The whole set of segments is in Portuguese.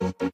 Thank you.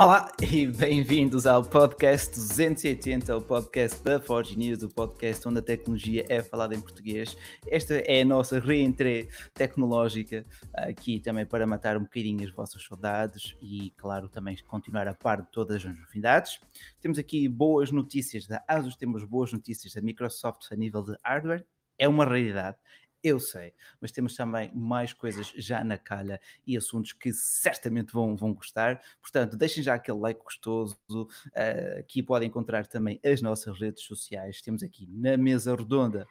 Olá e bem-vindos ao podcast 280, o podcast da Forge News, o podcast onde a tecnologia é falada em português. Esta é a nossa reentrée tecnológica, aqui também para matar um bocadinho as vossas saudades e, claro, também continuar a par de todas as novidades. Temos aqui boas notícias da ASUS, temos boas notícias da Microsoft a nível de hardware, é uma realidade. Eu sei, mas temos também mais coisas já na calha e assuntos que certamente vão, vão gostar. Portanto, deixem já aquele like gostoso. Uh, aqui podem encontrar também as nossas redes sociais. Temos aqui na mesa redonda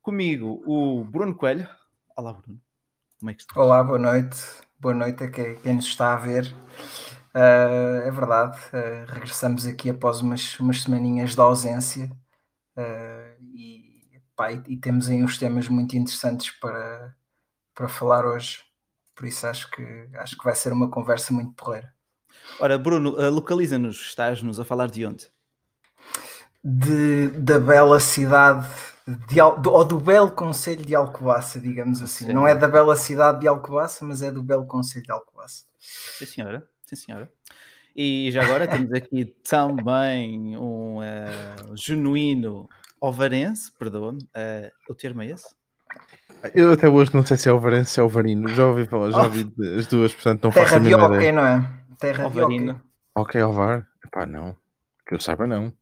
comigo o Bruno Coelho. Olá, Bruno. Como é que está? Olá, boa noite. Boa noite a quem, quem nos está a ver. Uh, é verdade, uh, regressamos aqui após umas, umas semaninhas de ausência e Pá, e, e, temos aí uns temas muito interessantes para, para falar hoje. Por isso acho que, acho que vai ser uma conversa muito porreira. Ora, Bruno, uh, localiza-nos, estás-nos a falar de onde? De, da bela cidade de, do, ou do belo conselho de Alcobaça, digamos assim. Sim. Não é da bela cidade de Alcobaça, mas é do belo conselho de Alcobaça. Sim, senhora. Sim, senhora. E já agora temos aqui também um uh, genuíno Ovarense, perdão, uh, o termo é esse? Eu até hoje não sei se é Ovarense ou se é Ovarino, já ouvi falar, já ouvi oh. as duas, portanto não Terra faço a mínima ideia. não é? Terra Ovarino. Ok, Ovar? Epá, não. Que eu saiba, não.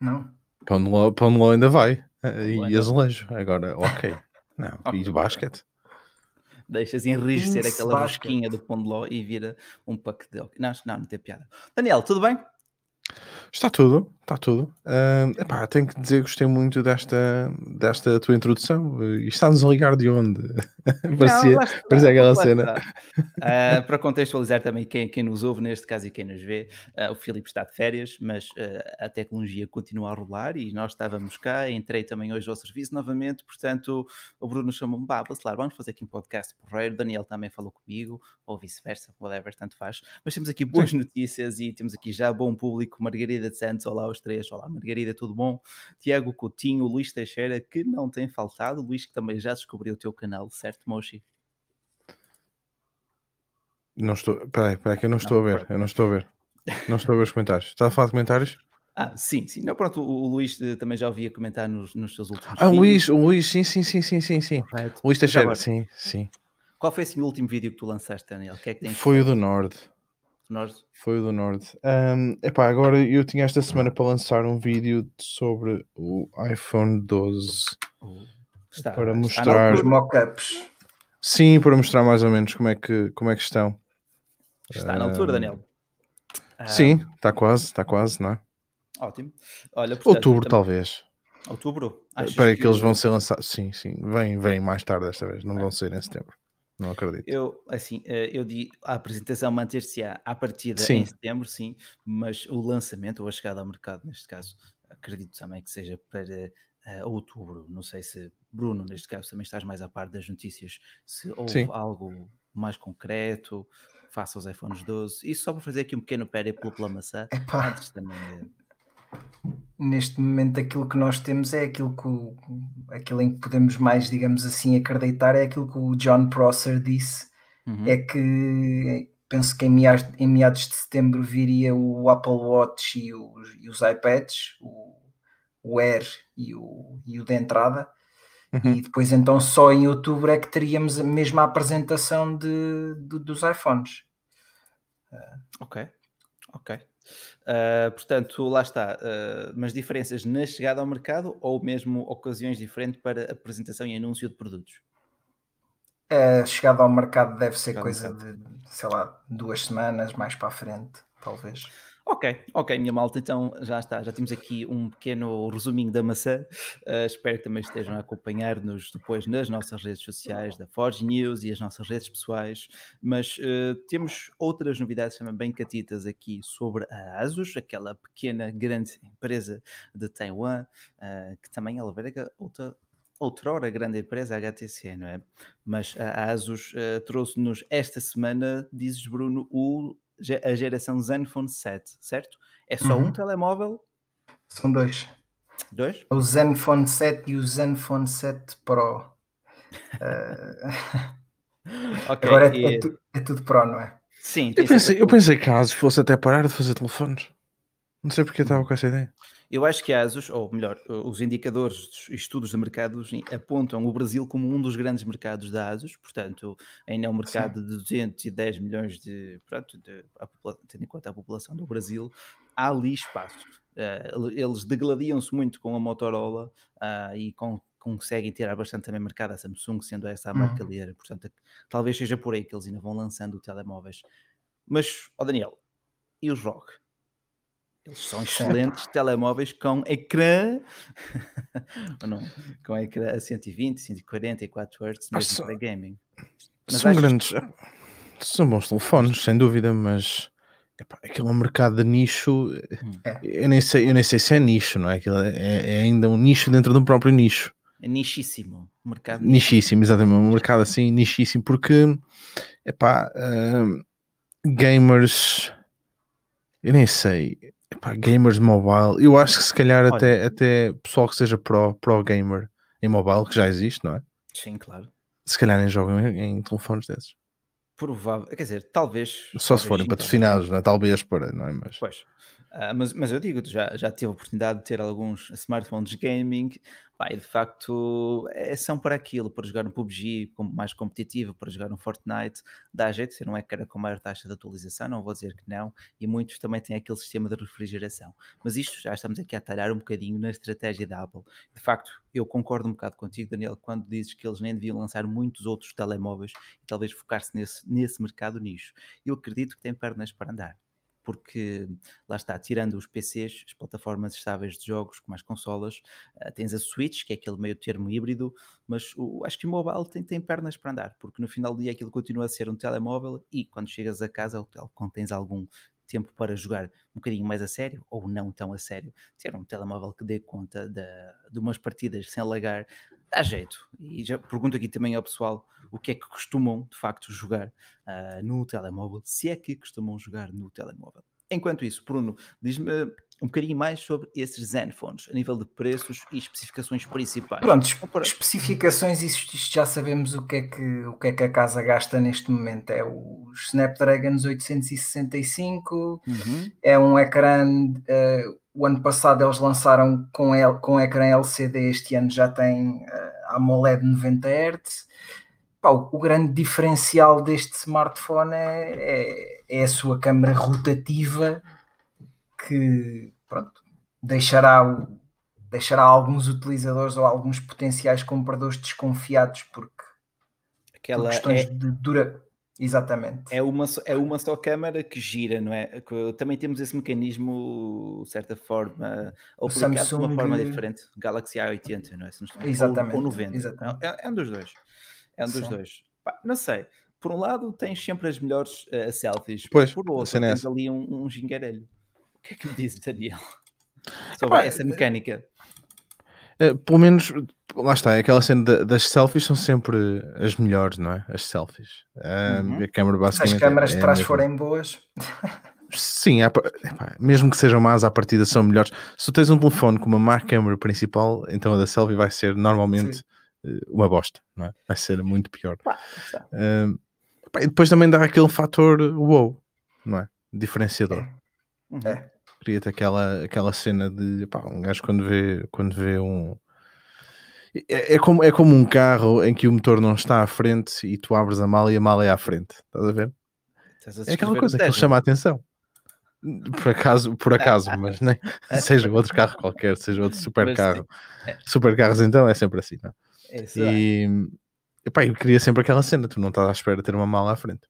Não? Pão de ló, de ainda vai. E azulejo. Agora, ok. Não, okay. e basquete. Deixas enrijecer aquela rosquinha do pão de ló e vira um pack de... Não, não, não tem piada. Daniel, tudo bem? Está tudo, está tudo. Uh, epá, tenho que dizer que gostei muito desta, desta tua introdução. E está-nos a ligar de onde? Parecia, não, parecia aquela cena. Uh, para contextualizar também quem, quem nos ouve, neste caso, e quem nos vê, uh, o Filipe está de férias, mas a tecnologia continua a rolar e nós estávamos cá. Entrei também hoje ao serviço novamente, portanto, o Bruno chamou-me, vá, vacilar, vamos fazer aqui um podcast porreiro. O Daniel também falou comigo, ou vice-versa, whatever, tanto faz. Mas temos aqui boas notícias e temos aqui já bom público. Margarida de Santos, olá aos três, olá Margarida, tudo bom? Tiago Coutinho, Luís Teixeira, que não tem faltado, Luís que também já descobriu o teu canal, certo, Moshi? Não estou, peraí, peraí, que eu não estou não, a ver, eu não estou a ver. Não estou a ver os comentários. Está a falar de comentários? Ah, sim, sim. Não, pronto, o, o Luís eh, também já ouvia comentar nos, nos seus últimos Ah, o Luís, o Luís, sim, sim, sim, sim, sim, sim. Correto. Luís Teixeira, sim, sim. Qual foi assim, o último vídeo que tu lançaste, Daniel? Que é que tem foi o do Norte. Norte? Foi o do Norte. Um, epá, agora eu tinha esta semana para lançar um vídeo sobre o iPhone 12 está, para mostrar os mockups. Sim, para mostrar mais ou menos como é que, como é que estão. Está na altura, Daniel. Sim, está quase, está quase, não é? Ótimo. Olha, portanto, Outubro, também... talvez. Outubro? Para que, que eles vão ser lançados. Sim, sim. Vem, vem mais tarde desta vez. Não é. vão ser em setembro. Não acredito. Eu, assim, eh, eu digo, a apresentação manter-se-á à partida sim. em setembro, sim, mas o lançamento ou a chegada ao mercado, neste caso, acredito também que seja para uh, outubro. Não sei se, Bruno, neste caso, também estás mais a par das notícias, se houve sim. algo mais concreto, face aos iPhones 12. Isso só para fazer aqui um pequeno périplo pela maçã, Epá. antes também neste momento aquilo que nós temos é aquilo que o, aquilo em que podemos mais, digamos assim, acreditar é aquilo que o John Prosser disse, uhum. é que penso que em meados, em meados, de setembro viria o Apple Watch e os, e os iPads, o, o, Air e o, e o de entrada, uhum. e depois então só em outubro é que teríamos mesmo a apresentação de, de dos iPhones. Ok, ok. Uh, portanto, lá está, uh, mas diferenças na chegada ao mercado ou mesmo ocasiões diferentes para apresentação e anúncio de produtos? A chegada ao mercado deve ser chegada coisa de, sei lá, duas semanas mais para a frente, talvez. Ok, ok, minha malta, então já está, já temos aqui um pequeno resuminho da maçã. Uh, espero que também estejam a acompanhar-nos depois nas nossas redes sociais da Forge News e as nossas redes pessoais. Mas uh, temos outras novidades também bem catitas aqui sobre a Asus, aquela pequena, grande empresa de Taiwan, uh, que também alberga outra, outrora grande empresa, a HTC, não é? Mas a Asus uh, trouxe-nos esta semana, dizes Bruno, o a geração Zenfone 7, certo? É só uhum. um telemóvel? São dois. Dois? O Zenfone 7 e o Zenfone 7 Pro. Uh... okay, Agora é, e... é, tu, é, tudo Pro, não é? Sim. Eu pensei, eu pensei que ASUS fosse até parar de fazer telefones. Não sei porque eu estava com essa ideia. Eu acho que a ASUS, ou melhor, os indicadores dos estudos de mercados apontam o Brasil como um dos grandes mercados da ASUS, portanto, ainda é um mercado Sim. de 210 milhões de, pronto, de, tendo em conta a população do Brasil, há ali espaço. Uh, eles degladiam-se muito com a Motorola uh, e com, conseguem tirar bastante também mercado a Samsung, sendo essa a marca uhum. líder. Portanto, talvez seja por aí que eles ainda vão lançando telemóveis. Mas, ó oh Daniel, e os ROG? Eles são excelentes telemóveis com ecrã não, com ecrã a 120, 140 e 4 Hz mesmo para gaming. Mas são grandes, são bons telefones, sem dúvida, mas epá, aquele é um mercado de nicho, hum. eu, nem sei, eu nem sei se é nicho, não é? Aquilo é, é ainda um nicho dentro de um próprio nicho. É nichíssimo. Mercado nichíssimo, exatamente. Um mercado assim, nichíssimo, porque epá, uh, gamers, eu nem sei Epá, gamers mobile, eu acho que se calhar Olha, até, até pessoal que seja pro, pro gamer em mobile, que já existe, não é? Sim, claro. Se calhar nem jogam em, em telefones desses. Provável, quer dizer, talvez. Só talvez se forem patrocinados, não é? Talvez para, não é? Mas... Pois. Uh, mas, mas eu digo, já, já tive a oportunidade de ter alguns smartphones gaming Pá, e de facto é, são para aquilo, para jogar um PUBG mais competitivo, para jogar um Fortnite, dá jeito, ser um ecrã com maior taxa de atualização, não vou dizer que não, e muitos também têm aquele sistema de refrigeração. Mas isto já estamos aqui a talhar um bocadinho na estratégia da Apple. De facto, eu concordo um bocado contigo, Daniel, quando dizes que eles nem deviam lançar muitos outros telemóveis e talvez focar-se nesse, nesse mercado nicho. Eu acredito que tem pernas para andar porque lá está, tirando os PCs, as plataformas estáveis de jogos com mais consolas, uh, tens a Switch, que é aquele meio termo híbrido, mas o, acho que o mobile tem, tem pernas para andar, porque no final do dia aquilo continua a ser um telemóvel e quando chegas a casa, quando tens algum tempo para jogar um bocadinho mais a sério, ou não tão a sério, ter um telemóvel que dê conta de, de umas partidas sem alagar, dá jeito. E já pergunto aqui também ao pessoal o que é que costumam de facto jogar uh, no telemóvel, se é que costumam jogar no telemóvel. Enquanto isso, Bruno, diz-me um bocadinho mais sobre esses Zenfones, a nível de preços e especificações principais. Pronto, especificações, isto, isto, já sabemos o que, é que, o que é que a casa gasta neste momento. É o Snapdragon 865, uhum. é um ecrã. Uh, o ano passado eles lançaram com, L, com ecrã LCD, este ano já tem uh, AMOLED 90 Hz Pá, o, o, grande diferencial deste smartphone é, é, é, a sua câmera rotativa que pronto, deixará, deixará alguns utilizadores ou alguns potenciais compradores desconfiados porque Aquela por questões é... de dura. Exatamente. É uma, é uma só câmera que gira, não é? Também temos esse mecanismo, de certa forma, ou Samsung... de uma forma diferente, Galaxy A80, não é? Exatamente. Ou, ou 90. Exatamente. É, é um dos dois. É um dos Sim. dois. Pá, não sei. Por um lado, tens sempre as melhores uh, selfies. Pois, por outro, tens ali um, um gingarelho. O que é que me diz, Daniel? Sobre essa mecânica. Uh, pelo menos, lá está, é aquela cena das selfies são sempre as melhores, não é? As selfies. uhum. A câmera basicamente. Se as câmaras de trás forem boas. Sim, é, mesmo que sejam más, à partida são melhores. Se tu tens um telefone com uma má câmera principal, então a da selfie vai ser normalmente Sim. Eh, uma bosta, não é? Vai ser muito pior. Uh, e depois também dá aquele fator wow, não é? Diferenciador. É. é. Cria-te aquela, aquela cena de pá, um gajo quando vê, quando vê um. É, é, como, é como um carro em que o motor não está à frente e tu abres a mala e a mala é à frente. Estás a ver? Estás a é aquela coisa que ele chama a atenção. Por acaso, por acaso, mas nem, seja outro carro qualquer, seja outro super carro. É. Super carros então é sempre assim, não? Isso e é. epá, eu queria sempre aquela cena, tu não estás à espera de ter uma mala à frente.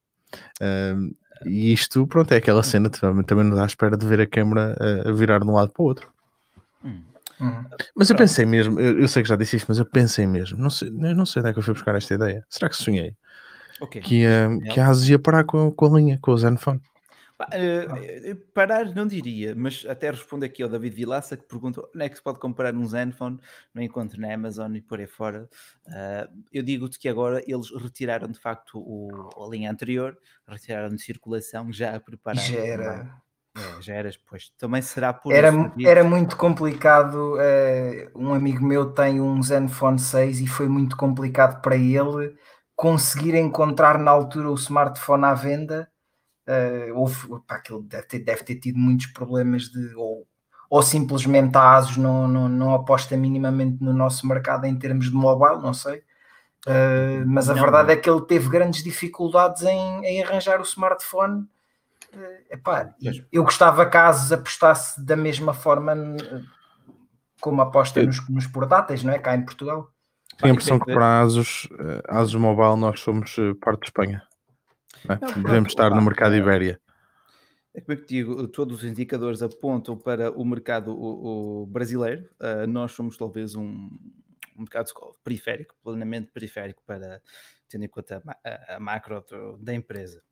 Um, e isto, pronto, é aquela cena, também, também não dá à espera de ver a câmera a, a virar de um lado para o outro. Hum. Mas eu pensei mesmo, eu, eu, sei que já disse isto, mas eu pensei mesmo, não sei, eu não sei onde é que eu fui buscar esta ideia. Será que sonhei? Okay. Que, uh, que a Asus ia parar com, com a linha, com o Zenfone. Uh, parar não diria, mas até respondo aqui ao David Vilaça que pergunta onde é que se pode comprar um Zenfone, não encontro na Amazon e por aí fora. Uh, eu digo-te que agora eles retiraram de facto o, a linha anterior, retiraram de circulação, já a preparar. Já era, É, já eras, pois. Também será por era, era muito complicado. Uh, um amigo meu tem um Zenfone 6 e foi muito complicado para ele conseguir encontrar na altura o smartphone à venda. Uh, houve, pá, aquilo deve ter, deve ter tido muitos problemas de. Ou, ou simplesmente a ASUS não, não, não aposta minimamente no nosso mercado em termos de mobile, não sei. Uh, mas a não, verdade não. é que ele teve grandes dificuldades em, em arranjar o smartphone Uh, epá, eu gostava que a ASUS apostasse da mesma forma como aposta nos, nos portáteis, não é? Cá em Portugal. Tenho a impressão que para a ASUS, ASUS Mobile, nós somos parte de Espanha. É? Não, Devemos estar no mercado Ibéria. É como eu te digo, todos os indicadores apontam para o mercado o, o brasileiro. Uh, nós somos talvez um, um mercado periférico, plenamente periférico, para tendo em conta a, a macro da empresa.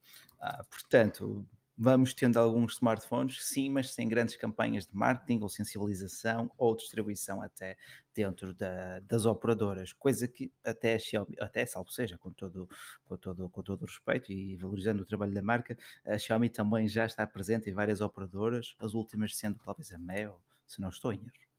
Uh, portanto, Vamos tendo alguns smartphones, sim, mas sem grandes campanhas de marketing ou sensibilização ou distribuição até dentro da, das operadoras, coisa que até a Xiaomi, até salvo seja, com todo, com, todo, com todo o respeito e valorizando o trabalho da marca, a Xiaomi também já está presente em várias operadoras, as últimas sendo talvez a Mel, se não estou em erro.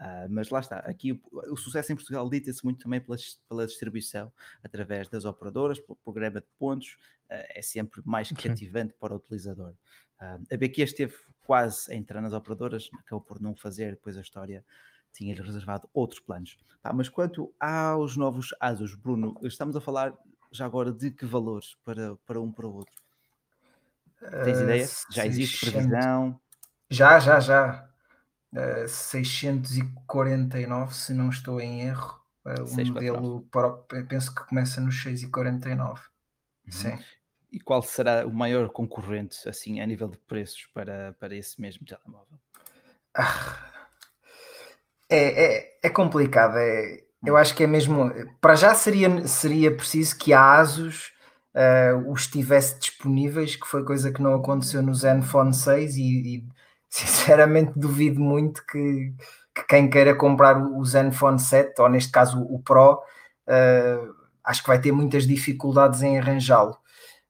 Uh, mas lá está, aqui o, o sucesso em Portugal dita-se muito também pela, pela, distribuição através das operadoras, pelo programa de pontos, uh, é sempre mais cativante para o utilizador. Uh, a BQ esteve quase a entrar nas operadoras, acabou por não fazer, depois a história tinha-lhe reservado outros planos. mas quanto aos novos ASUS, Bruno, estamos a falar já agora de que valores para, para um para o outro? Tens ideia? Já existe previsão? Já, já, já uh, 649, se não estou em erro. Uh, o modelo para, penso que começa nos 649. Uhum. Sim. E qual será o maior concorrente, assim, a nível de preços para, para esse mesmo telemóvel? Ah, é, é, é complicado. É, eu hum. acho que é mesmo. Para já seria, seria preciso que a ASUS uh, os tivesse disponíveis, que foi coisa que não aconteceu no Zenfone 6 e, e sinceramente duvido muito que, que, quem queira comprar o Zenfone 7, ou neste caso o Pro, uh, acho que vai ter muitas dificuldades em arranjá-lo.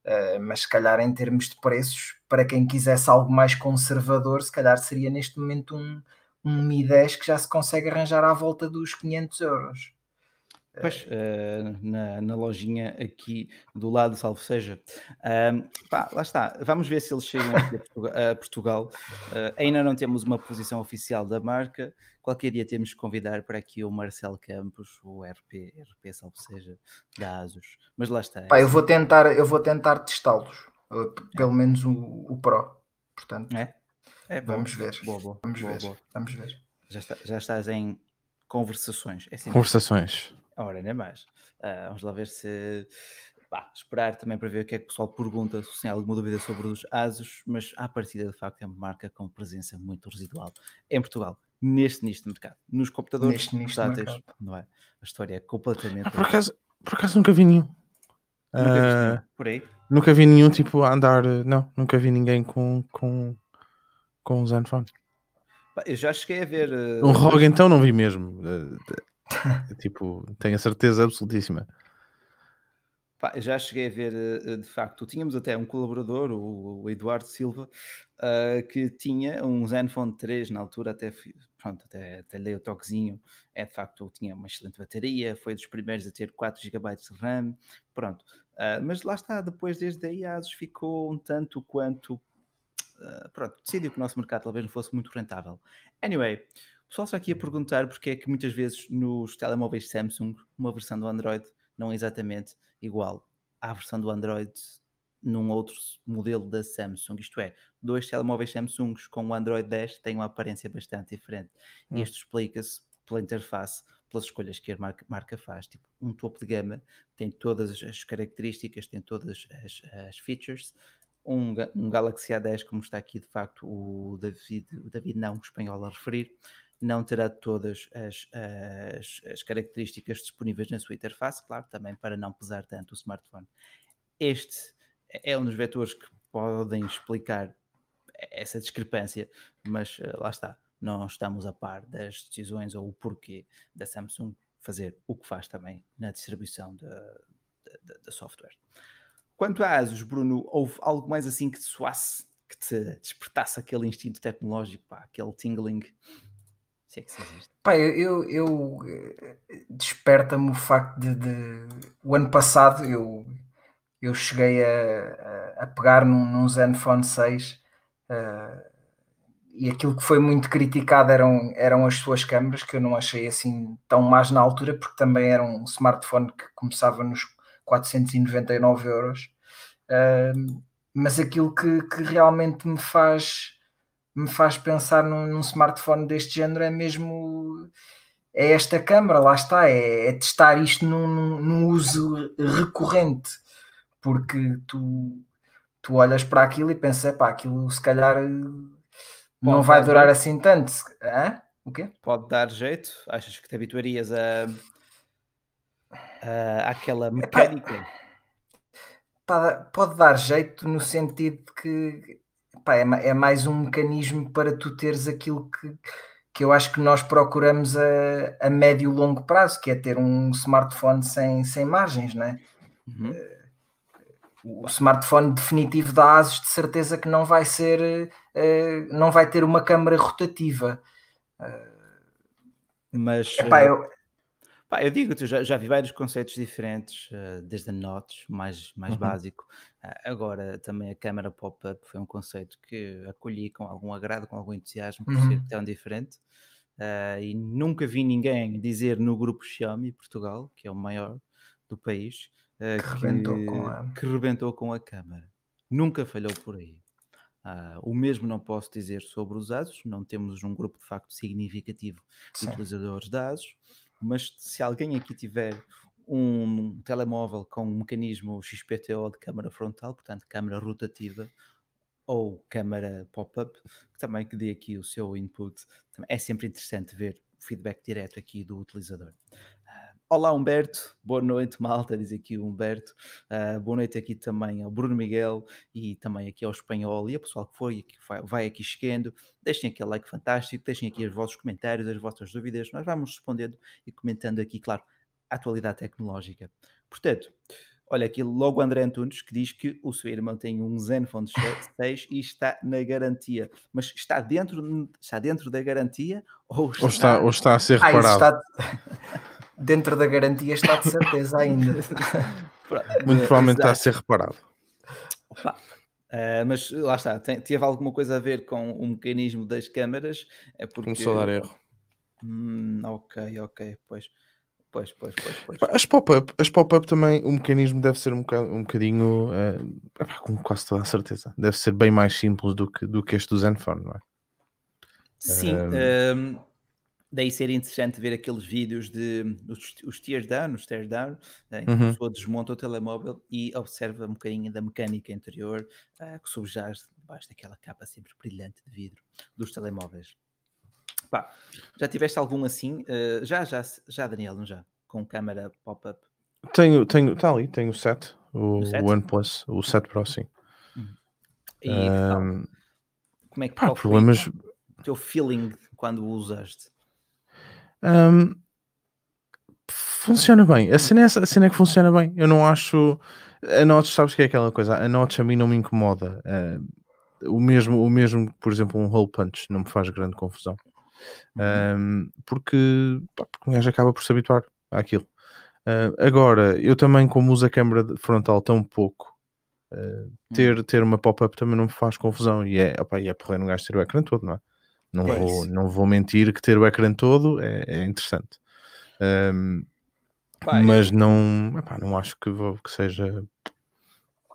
Uh, mas se calhar em termos de preços, para quem quisesse algo mais conservador, se calhar seria neste momento um, um Mi 10 que já se consegue arranjar à volta dos 500 euros. Pois, uh, na, na, lojinha aqui do lado, salvo seja. Uh, pá, lá está. Vamos ver se eles chegam aqui a Portugal. Uh, ainda não temos uma posição oficial da marca. Qualquer dia temos que convidar para aqui o Marcelo Campos, o RP, RP salvo seja, da ASUS. Mas lá está. Pá, eu vou tentar, eu vou tentar testá-los. Pelo menos o, o Pro. Portanto, é? É, vamos ver. Boa, boa, vamos boa, ver. Boa. Vamos ver. Já, está, já estás em conversações. É assim conversações. Ora, ainda mais. Uh, vamos lá ver se. Bah, esperar também para ver o que é que o pessoal pergunta, se tem alguma dúvida sobre os ASUS, mas à partida de facto é uma marca com presença muito residual em Portugal, neste nicho de mercado. Nos computadores portáteis, não é? A história é completamente. Ah, por, acaso, por acaso nunca vi nenhum. Nunca uh, por aí? Nunca vi nenhum tipo a andar, não, nunca vi ninguém com, com, com um Zenfone. Eu já cheguei a ver. Uh, um ROG então não vi mesmo. Uh, tipo, tenho a certeza absolutíssima. Pá, já cheguei a ver, eh, de facto, tínhamos até um colaborador, o Eduardo Silva, uh, que tinha um Zenfone 3 na altura, até, pronto, até, até dei o toquezinho, é de facto, tinha uma excelente bateria, foi dos primeiros a ter 4 GB de RAM, pronto. Uh, mas lá está, depois desde aí a ASUS ficou um tanto quanto, uh, pronto, decidiu que o nosso mercado talvez não fosse muito rentável. Anyway, pessoal está aqui a perguntar porque é que muitas vezes nos telemóveis Samsung uma versão do Android não é exatamente igual à versão do Android num outro modelo da Samsung. Isto é, dois telemóveis Samsung com o Android 10 têm uma aparência bastante diferente. Hum. Isto explica-se pela interface, pelas escolhas que a marca, marca, faz. Tipo, um topo de gama tem todas as características, tem todas as, as features. Um, um, Galaxy A10, como está aqui de facto o David, o David não, o espanhol a referir, não terá todas as, as, as, características disponíveis na sua interface, claro, também para não pesar tanto o smartphone. Este é um dos vetores que podem explicar essa discrepância, mas uh, lá está, não estamos a par das decisões ou o porquê da Samsung fazer o que faz também na distribuição de software. Quanto a ASUS, Bruno, houve algo mais assim que soasse que te despertasse aquele instinto tecnológico, pá, aquele tingling. Se é que se existe. Pá, eu, eu eh, desperta-me o facto de, de, o ano passado eu, eu cheguei a, a pegar num, num Zenfone 6 uh, e aquilo que foi muito criticado eram, eram as suas câmaras, que eu não achei assim tão más na altura, porque também era um smartphone que começava nos 499 euros. Uh, mas aquilo que, que realmente me faz me faz pensar num, num, smartphone deste género é mesmo é esta câmara, lá está, é, é testar isto num, num, uso recorrente, porque tu, tu olhas para aquilo e pensas, pá, aquilo se calhar não vai durar jeito. assim tanto. Hã? O quê? Pode dar jeito? Achas que te habituarias a, a àquela mecânica? pode dar jeito no sentido de que pá, é, é, mais um mecanismo para tu teres aquilo que, que eu acho que nós procuramos a, a médio e longo prazo, que é ter um smartphone sem, sem margens, né? Uhum. Uh, o smartphone definitivo da ASUS de certeza que não vai ser, uh, não vai ter uma câmara rotativa. Uh, Mas epá, eu, Pá, eu digo-te, já, já vi vários conceitos diferentes, desde a Notes, mais, mais uhum. básico. Uh, agora, também a câmera pop-up foi um conceito que acolhi com algum agrado, com algum entusiasmo, por uhum. ser tão diferente. Uh, e nunca vi ninguém dizer no grupo Xiaomi Portugal, que é o maior do país, que, rebentou com a... que rebentou com a câmera. Nunca falhou por aí. o mesmo não posso dizer sobre os ASUS, não temos um grupo de facto significativo de Sim. utilizadores de ASUS mas se alguém aqui tiver um telemóvel com um mecanismo XPTO de câmara frontal, portanto câmara rotativa ou câmara pop-up, também que dê aqui o seu input, é sempre interessante ver o feedback direto aqui do utilizador. Olá Humberto, boa noite malta, diz aqui o Humberto, uh, boa noite aqui também ao Bruno Miguel e também aqui ao Espanhol e ao pessoal que foi que vai, vai aqui chegando, deixem aquele like fantástico, deixem aqui os vossos comentários, as vossas dúvidas, nós vamos respondendo e comentando aqui, claro, atualidade tecnológica. Portanto, olha aqui logo o André Antunes que diz que o seu irmão tem um Zenfone 6 e está na garantia, mas está dentro, está dentro da garantia ou está, ou está, ou está a ser reparado? Ah, está... dentro da garantia está de certeza ainda. Muito provavelmente está a ser reparado. Opa. Uh, mas lá está, tem, teve alguma coisa a ver com o mecanismo das câmaras? É porque... Começou a dar erro. Hum, ok, ok, pois. Pois, pois, pois, pois. As pop-up as pop também, o mecanismo deve ser um bocadinho, um bocadinho uh, com quase toda a certeza, deve ser bem mais simples do que, do que este do Zenfone, não é? Sim, um, daí ser interessante ver aqueles vídeos de os, os tears down, os tears down, em que uhum. a pessoa desmonta o telemóvel e observa um bocadinho da mecânica interior uh, que subjaz debaixo daquela capa sempre brilhante de vidro dos telemóveis. Pá, já tiveste algum assim? Uh, já, já, já, Daniel, não já? Com câmera pop-up? Tenho, tenho, está ali, tenho o 7, o, o OnePlus, o 7 Pro, sim. Uhum. E um, como é que pá, problemas... o teu feeling quando o usaste? Um, funciona bem. A cena, é, a cena é que funciona bem. Eu não acho. A Notch, sabes que é aquela coisa? A Notch a mim não me incomoda. Uh, o, mesmo, o mesmo, por exemplo, um hole punch não me faz grande confusão. Uhum. Um, porque, pá, porque um gajo acaba por se habituar àquilo. Uh, agora, eu também, como uso a câmera frontal tão pouco, uh, ter, uhum. ter uma pop-up também não me faz confusão. E é, opa, e é porra, um gajo ter o ecrã todo, não é? Não, vou, não vou mentir que ter o ecrã todo é, é interessante. Um, mas não, epá, não acho que, vou, que seja.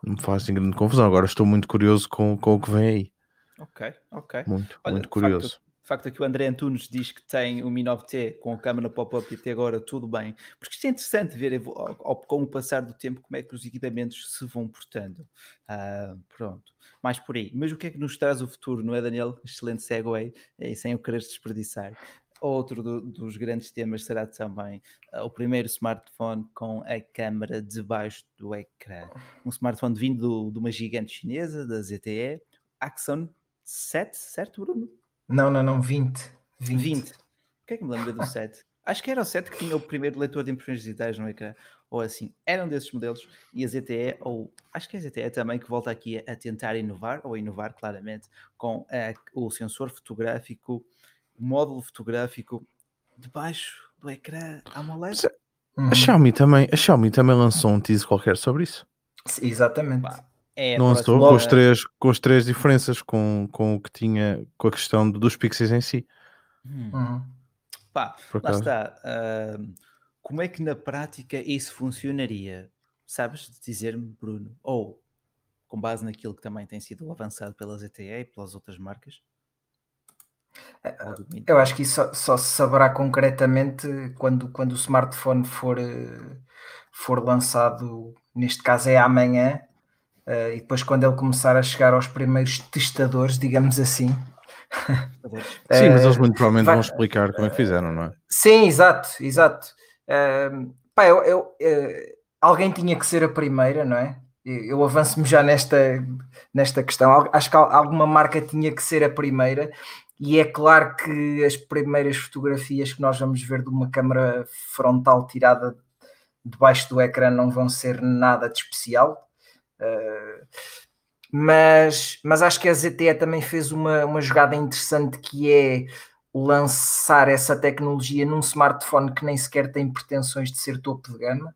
Não me faz assim grande confusão. Agora estou muito curioso com, com o que vem aí. Ok, ok. Muito, Olha, muito curioso. Facto, o facto é que o André Antunes diz que tem o Mi 9T com a câmera pop-up e até agora tudo bem, porque isto é interessante ver com o passar do tempo como é que os equipamentos se vão portando. Uh, pronto, mais por aí. Mas o que é que nos traz o futuro, não é, Daniel? Excelente segue, e sem o querer desperdiçar. Outro do, dos grandes temas será também uh, o primeiro smartphone com a câmera debaixo do ecrã. Um smartphone vindo de uma gigante chinesa, da ZTE, Axon 7, certo, Bruno? Não, não, não, 20. 20. 20. O que é que me lembra do 7? acho que era o 7 que tinha o primeiro leitor de impressões digitais no ecrã, ou assim, eram desses modelos, e a ZTE, ou acho que é a ZTE também, que volta aqui a, a tentar inovar, ou a inovar claramente, com a, o sensor fotográfico, o módulo fotográfico debaixo do ecrã AMOLED. Mas, uhum. a, Xiaomi também, a Xiaomi também lançou um teaser qualquer sobre isso. Exatamente. É não lançou com, as três, com as três diferenças, com, com o que tinha, com a questão dos pixels em si. Hum. Uhum. Pá, lá está. Uh, como é que na prática isso funcionaria? Sabes dizer-me, Bruno? Ou com base naquilo que também tem sido avançado pela ZTE e pelas outras marcas? É, eu acho que isso só, só, se saberá concretamente quando, quando o smartphone for, for lançado, neste caso é amanhã, uh, e depois quando ele começar a chegar aos primeiros testadores, digamos assim. Sim, mas eles muito provavelmente vai, vão explicar como é que fizeram, não é? Sim, exato, exato. Uh, pá, eu, eu uh, alguém tinha que ser a primeira, não é? Eu avanço-me já nesta, nesta questão. Acho que alguma marca tinha que ser a primeira, e é claro que as primeiras fotografias que nós vamos ver de uma câmera frontal tirada debaixo do ecrã não vão ser nada de especial. Uh, mas, mas acho que a ZTE também fez uma, uma jogada interessante que é lançar essa tecnologia num smartphone que nem sequer tem pretensões de ser topo de gama.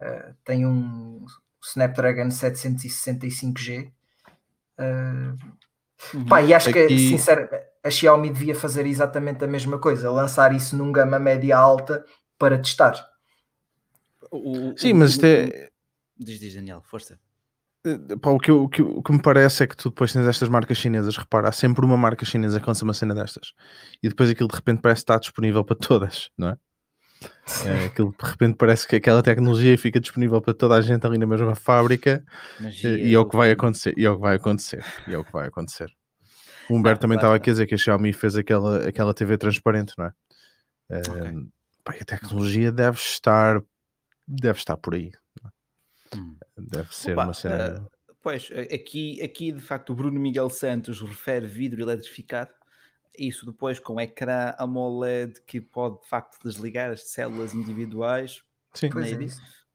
Uh, tem um Snapdragon 765G. Uh, uhum. pá, e acho Aqui... que, sinceramente, a Xiaomi devia fazer exatamente a mesma coisa, lançar isso num gama média alta para testar. O, Sim, mas isto é. Diz, diz, Daniel, força. Eh, pá, o, que, o, que, o que me parece é que tu depois tens estas marcas chinesas, repara, há sempre uma marca chinesa que lança uma cena destas e depois aquilo de repente parece estar disponível para todas, não é? é aquilo de repente parece que aquela tecnologia fica disponível para toda a gente ali na mesma fábrica Magia, e é o que vai acontecer, e é o que vai acontecer, e é o que vai acontecer. O Humberto também estava aqui a dizer que a Xiaomi fez aquela, aquela TV transparente, não é? Okay. Uh, pá, a tecnologia deve estar deve estar por aí. É? Hum. Deve ser Opa, uma cena. Uh, pois, aqui, aqui de facto o Bruno Miguel Santos refere vidro eletrificado. Isso depois com ecrã AMOLED que pode de facto desligar as células individuais. Sim, por aí, é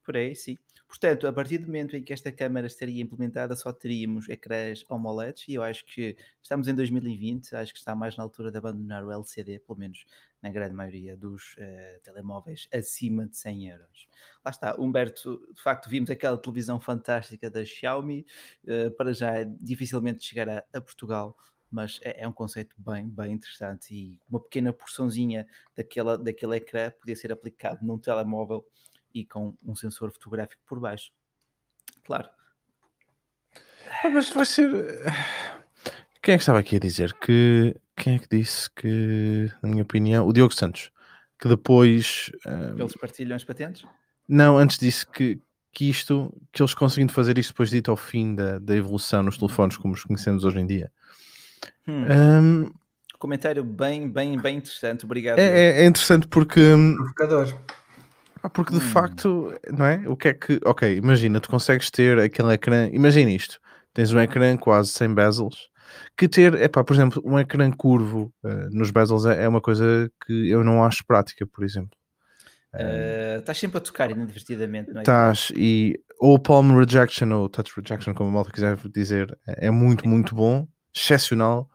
por aí sim. Portanto, a partir do momento em que esta câmara estaria implementada, só teríamos ecrãs AMOLEDs e eu acho que estamos em 2020, acho que está mais na altura de abandonar o LCD, pelo menos na grande maioria dos uh, telemóveis acima de 100 euros. Lá está, Humberto, de facto, vimos aquela televisão fantástica da Xiaomi, uh, para já dificilmente chegar a, a Portugal, mas é, é, um conceito bem, bem interessante e uma pequena porçãozinha daquela, daquele ecrã podia ser aplicado num telemóvel e com um sensor fotográfico por baixo. Claro. Ah, mas vai ser. Quem é que estava aqui a dizer que. Quem é que disse que, na minha opinião, o Diogo Santos, que depois. Um... Eles partilham as patentes? Não, antes disse que, que isto, que eles conseguindo fazer isto depois dito ao fim da, da evolução nos telefones como os conhecemos hoje em dia. Hum. Um... Comentário bem, bem, bem interessante, obrigado. É, é, é interessante porque. Hum, Provocador. Porque de hum. facto, não é? O que é que. Ok, imagina, tu consegues ter aquele ecrã. Imagina isto: tens um ecrã quase sem bezels. Que ter, é pá, por exemplo, um ecrã curvo uh, nos bezels é, é, uma coisa que eu não acho prática, por exemplo. Uh, estás sempre a tocar inadvertidamente, não é? Estás, e ou palm rejection ou touch rejection, como a malta quiser dizer, é, é muito, muito bom, excepcional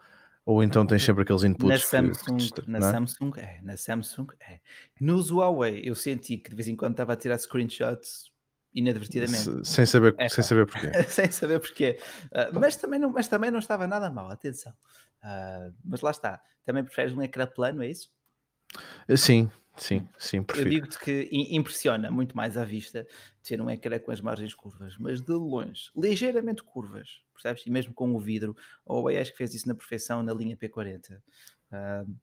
ou então tens sempre aqueles inputs. Na Samsung, que, na, é? Samsung é, na Samsung é. Nos Huawei eu senti que de vez em quando estava a tirar screenshots inadvertidamente. Sem saber, é, sem saber porquê. sem saber porquê. Uh, mas, também não, mas também não estava nada mal, atenção. Uh, mas lá está. Também preferes um ecrã plano, é isso? Sim, sim, sim. Prefiro. Eu digo-te que impressiona muito mais à vista ter um ecrã com as margens curvas, mas de longe, ligeiramente curvas percebes? E mesmo com o vidro, a acho que fez isso na perfeição na linha P40. Uh,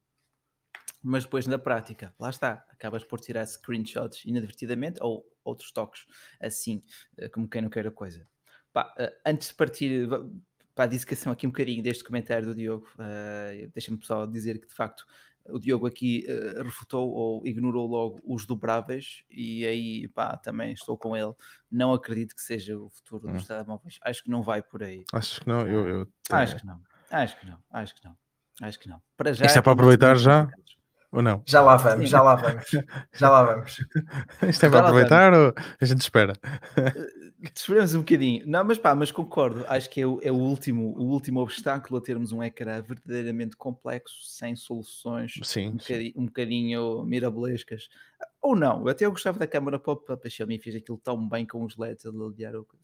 mas depois na prática, lá está, acabas por tirar screenshots inadvertidamente ou outros toques assim, ah, como quem não quer a coisa. Pá, uh, antes de partir para a dissecação aqui um bocadinho deste comentário do Diogo, uh, deixa-me só dizer que de facto o Diogo aqui uh, refutou ou ignorou logo os dobráveis e aí pá, também estou com ele. Não acredito que seja o futuro hum. dos telemóveis. Acho que não vai por aí. Acho que não, eu, eu acho que não, acho que não, acho que não, acho que não. Para já Isto é para aproveitar já? Ou não? Já lá vamos, já lá vamos. Já lá vamos. Isto é para aproveitar ou a gente espera? Esperamos um bocadinho. Não, mas pá, mas concordo. Acho que é o, é o, último, o último obstáculo a termos um ecrã verdadeiramente complexo, sem soluções sim, um, bocadinho, um bocadinho mirabolescas. Ou não, eu até gostava da câmara pop-up. A Xiaomi fez aquilo tão bem com os LEDs a no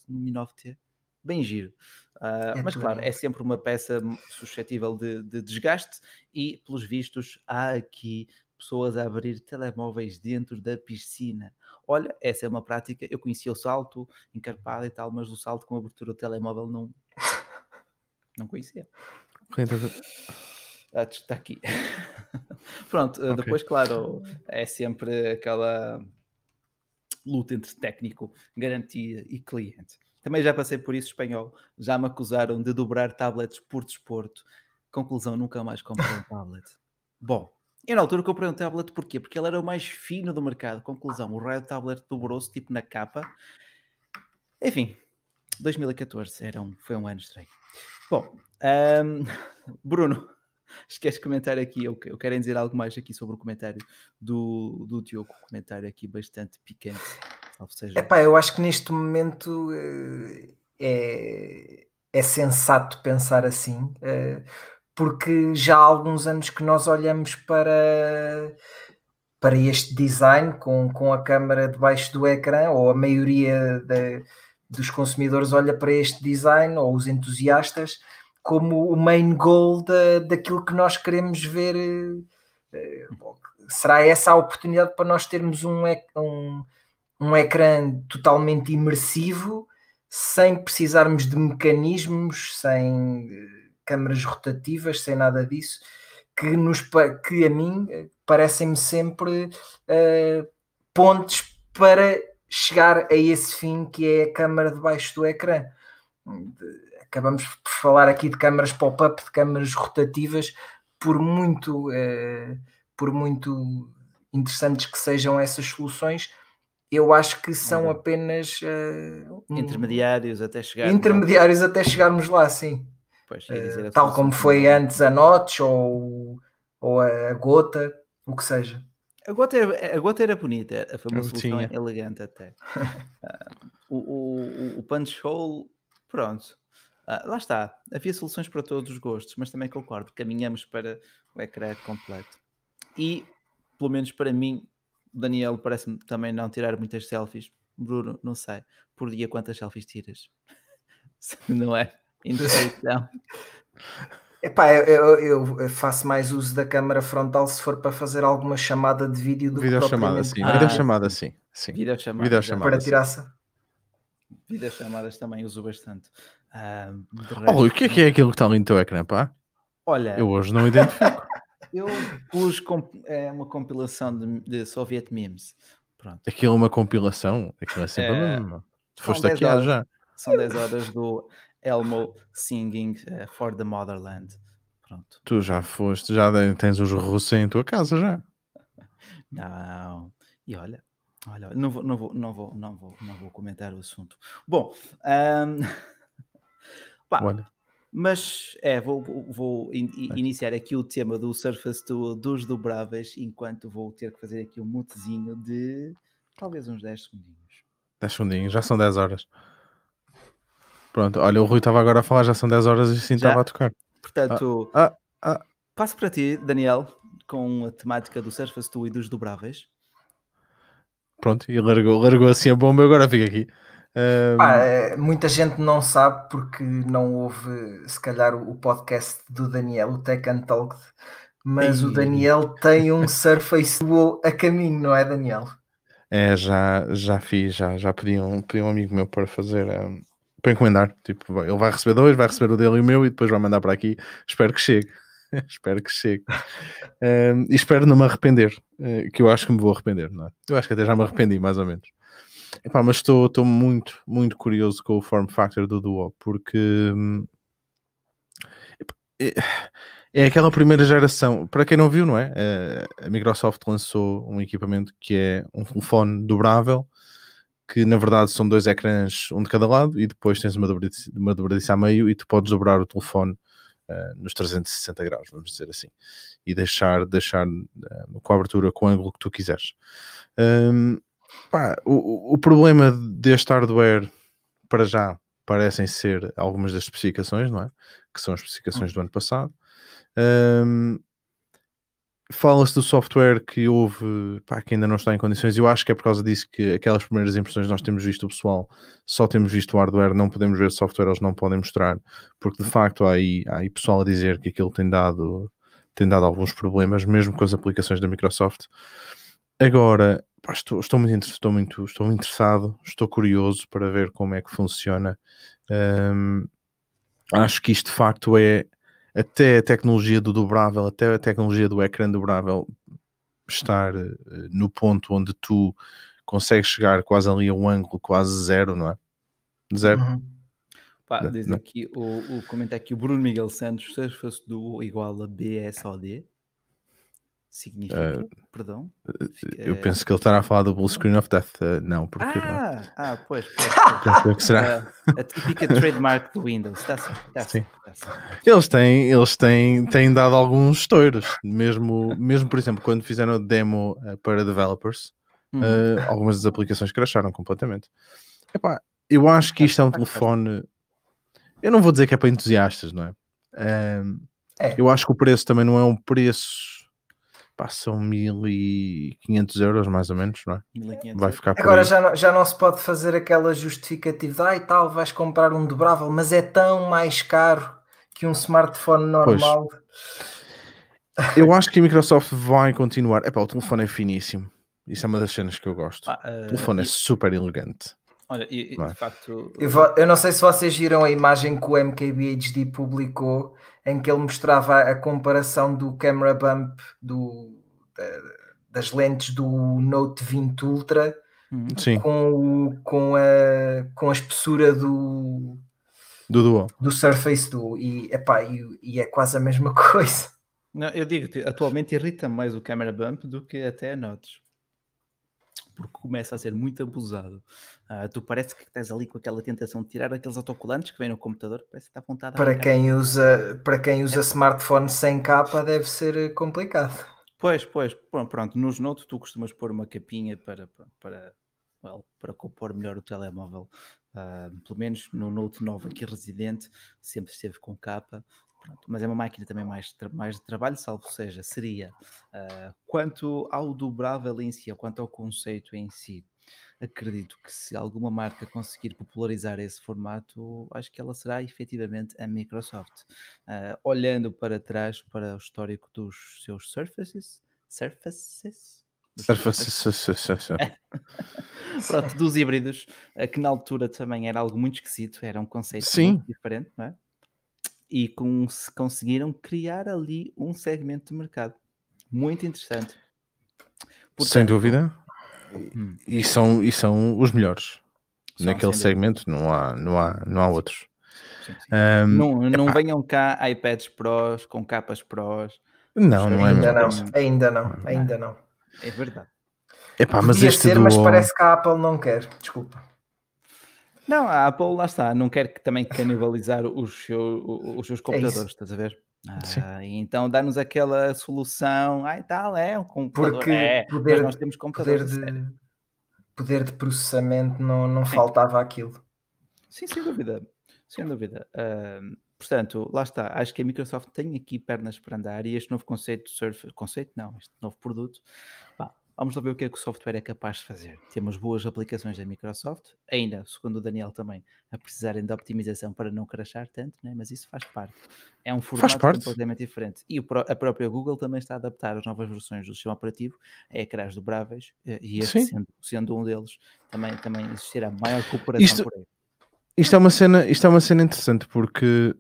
Mi 9T. Bem giro. Uh, é mas claro, é sempre uma peça suscetível de, de desgaste e, pelos vistos, há aqui pessoas a abrir telemóveis dentro da piscina. Olha, essa é uma prática. Eu conhecia o salto encarpado e tal, mas o salto com abertura do telemóvel não, não conhecia. Ah, está aqui. Pronto, okay. depois, claro, é sempre aquela luta entre técnico, garantia e cliente. Também já passei por isso espanhol. Já me acusaram de dobrar tablets por desporto. Conclusão, nunca mais comprei um tablet. Bom, eu na altura comprei um tablet porquê? Porque ele era o mais fino do mercado. Conclusão, o raio tablet dobrou-se tipo na capa. Enfim, 2014 era um, foi um ano estranho. Bom, um, Bruno, esquece de comentar aqui. Eu, eu quero dizer algo mais aqui sobre o comentário do, do Diogo. Comentário aqui bastante picante. Seja... Epá, eu acho que neste momento uh, é, é sensato pensar assim, uh, porque já há alguns anos que nós olhamos para, para este design com, com a câmera debaixo do ecrã, ou a maioria de, dos consumidores olha para este design, ou os entusiastas, como o main goal da, daquilo que nós queremos ver. Uh, será essa a oportunidade para nós termos um, um um ecrã totalmente imersivo, sem precisarmos de mecanismos, sem eh, câmaras rotativas, sem nada disso, que, nos, que a mim eh, parecem-me sempre uh, pontes para chegar a esse fim que é a câmara debaixo do ecrã. Acabamos por falar aqui de câmaras pop-up, de câmaras rotativas, por muito, uh, por muito interessantes que sejam essas soluções, eu acho que são apenas uh, intermediários até chegar intermediários lá. até chegarmos lá, sim. Pois, uh, tal como foi antes a Notch ou, ou a Gota, o que seja. A gota, era, a gota era bonita, foi uma solução tinha. elegante até. uh, o, o, o punch hole, pronto. Uh, lá está, havia soluções para todos os gostos, mas também concordo, caminhamos para o ecrã completo. E, pelo menos para mim, Daniel parece-me também não tirar muitas selfies. Bruno, não sei. Por dia quantas selfies tiras? não é? Indefeição. Epá, eu, eu, eu, faço mais uso da câmara frontal se for para fazer alguma chamada de vídeo do vídeo que chamada, sim. Ah, vídeo chamada, sim. sim. Vídeo chamada, vídeo chamada para tirar-se. Vídeo chamadas também uso bastante. Uh, oh, o que é que é aquilo que está ali no teu ecrã, pá? Olha, eu hoje não identifico. Eu pus é uma compilação de, de Soviet memes. Pronto. Aquilo é uma compilação? Aquilo é sempre é, mesmo. Foste aqui já. São 10 horas do Elmo singing uh, for the motherland. Pronto. Tu já foste, já tens os russos em tua casa já. Não. E olha, olha, não vou, não vou, não vou, não vou, não vou comentar o assunto. Bom, um... Pá, olha. Mas é, vou, vou in, iniciar aqui o tema do Surface Duo dos dobráveis, enquanto vou ter que fazer aqui um mutezinho de talvez uns 10 segundinhos. 10 segundinhos, já são 10 horas. Pronto, olha, o Rui estava agora a falar, já são 10 horas e sim estava a tocar. Portanto, ah, ah, ah. passo para ti, Daniel, com a temática do Surface Duo e dos dobráveis. Pronto, e largou, largou assim a bomba, agora fica aqui. Um... Pá, é, muita gente não sabe porque não houve, se calhar, o podcast do Daniel, o Tech Untalked, mas e... o Daniel tem um Surface Duo a caminho, não é, Daniel? É, já, já fiz, já, já pedi um, pedi um amigo meu para fazer, um, para encomendar. Tipo, ele vai receber dois, vai receber o dele e o meu e depois vai mandar para aqui. Espero que chegue. espero que chegue. um, e espero não me arrepender, uh, que eu acho que me vou arrepender, não é? Eu acho que até já me arrependi, mais ou menos. Epá, mas estou, muito, muito curioso com o form factor do Duo, porque hum, é, é aquela primeira geração. Para quem não viu, não é? é? A Microsoft lançou um equipamento que é um telefone dobrável, que na verdade são dois ecrãs, um de cada lado, e depois tens uma dobradiça, uma dobradiça a meio e tu podes dobrar o telefone uh, nos 360 graus, vamos dizer assim, e deixar, deixar uh, com a abertura com o ângulo que tu quiseres. Um, pá, o, o problema deste hardware, para já, parecem ser algumas das especificações, não é? Que são as especificações do ano passado. Um, Fala-se do software que houve, pá, que ainda não está em condições. Eu acho que é por causa disso que aquelas primeiras impressões nós temos visto o pessoal, só temos visto o hardware, não podemos ver o software, eles não podem mostrar, porque de facto há aí, há aí pessoal a dizer que aquilo tem dado, tem dado alguns problemas, mesmo com as aplicações da Microsoft. Agora, pá, estou, estou, muito, estou, muito, estou interessado, estou curioso para ver como é que funciona. Um, acho que isto de facto é até a tecnologia do dobrável, até a tecnologia do ecrã dobrável estar uh, no ponto onde tu consegues chegar quase ali a um ângulo quase zero, não é? Zero. Uhum. Pá, diz aqui o, o comentário aqui o Bruno Miguel Santos, se fosse do igual a BSOD, significa, uh, perdão. Eu penso que ele estará a falar do Blue Screen of Death, uh, não, porque ah, não. Ah, pois, pois, que será. Uh, a típica trademark do Windows, está certo, está certo, Eles têm, eles têm, têm dado alguns estouros, mesmo, mesmo por exemplo, quando fizeram a demo para developers, hum. algumas das aplicações crasharam completamente. Epá, eu acho que isto é um telefone. Eu não vou dizer que é para entusiastas, não é? é. Eu acho que o preço também não é um preço pá, são 1500 euros mais ou menos, não é? Vai ficar Agora já não, já não se pode fazer aquela justificativa, ah, e tal, vais comprar um dobrável, mas é tão mais caro que um smartphone normal. Pois. Eu acho que a Microsoft vai continuar. Epá, o telefone é finíssimo. Isso é uma das cenas que eu gosto. Ah, uh, o telefone é super elegante. Olha, e, é? de facto. Eu, vou, eu, não sei se vocês viram a imagem que o MKBHD publicou em que ele mostrava a comparação do camera bump do, das lentes do Note 20 Ultra uhum. com, com, a, com a espessura do, do Duo. Do Surface Duo. E, epá, e, e é quase a mesma coisa. Não, eu digo atualmente irrita mais o camera bump do que até a Notes porque começa a ser muito abusado. Uh, tu parece que estás ali com aquela tentação de tirar aqueles autocolantes que vêm no computador, parece que está apontado para quem usa Para quem usa é. smartphone sem capa deve ser eh, complicado. Pois, pois, pronto, nos Note tu costumas pôr uma capinha para, para, well, para compor melhor o telemóvel. Uh, pelo menos no Note 9 aqui residente, sempre esteve com capa. Pronto, mas é uma máquina também mais, mais de trabalho, salvo seja, seria uh, quanto ao dobrável em si, ou quanto ao conceito em si. Acredito que se alguma marca conseguir popularizar esse formato, acho que ela será efetivamente a Microsoft. Uh, olhando para trás para o histórico dos seus Surfaces, Surfaces, Pronto, dos híbridos, que na altura também era algo muito esquisito, era um conceito Sim. muito diferente, não é? e com, conseguiram criar ali um segmento de mercado muito interessante. Portanto, Sem dúvida. Hum. E, são, e são os melhores. São, Naquele segmento não há, não há, não há outros. Sim, sim. Um, não, não venham cá iPads Pros com capas Pros. Não, não é ainda não, ainda não, ainda não. É verdade. Epá, mas Podia este ser, mas parece que a Apple não quer. Desculpa. Não, a Apple lá está, não quer que também canibalizar os, seu, os seus é computadores, é estás a ver? Ah, então dá-nos aquela solução, ai tal, é um computador, Porque é, poder, nós temos computadores. Poder de, poder de processamento não, não faltava aquilo. Sim, sem dúvida, sem dúvida. Uh, portanto, lá está, acho que a Microsoft tem aqui pernas para andar e este novo conceito de Surface, conceito não, este novo produto, Vamos lá ver o que é que o software é capaz de fazer. Temos boas aplicações da Microsoft, ainda, segundo o Daniel também, a precisarem de optimização para não crashar tanto, né? mas isso faz parte. É um formato completamente diferente. E a própria Google também está a adaptar as novas versões do sistema operativo a ecrãs dobráveis, eh, e este sendo, sendo, um deles, também, também existirá maior cooperação isto, por aí. Isto é, uma cena, isto é uma cena interessante porque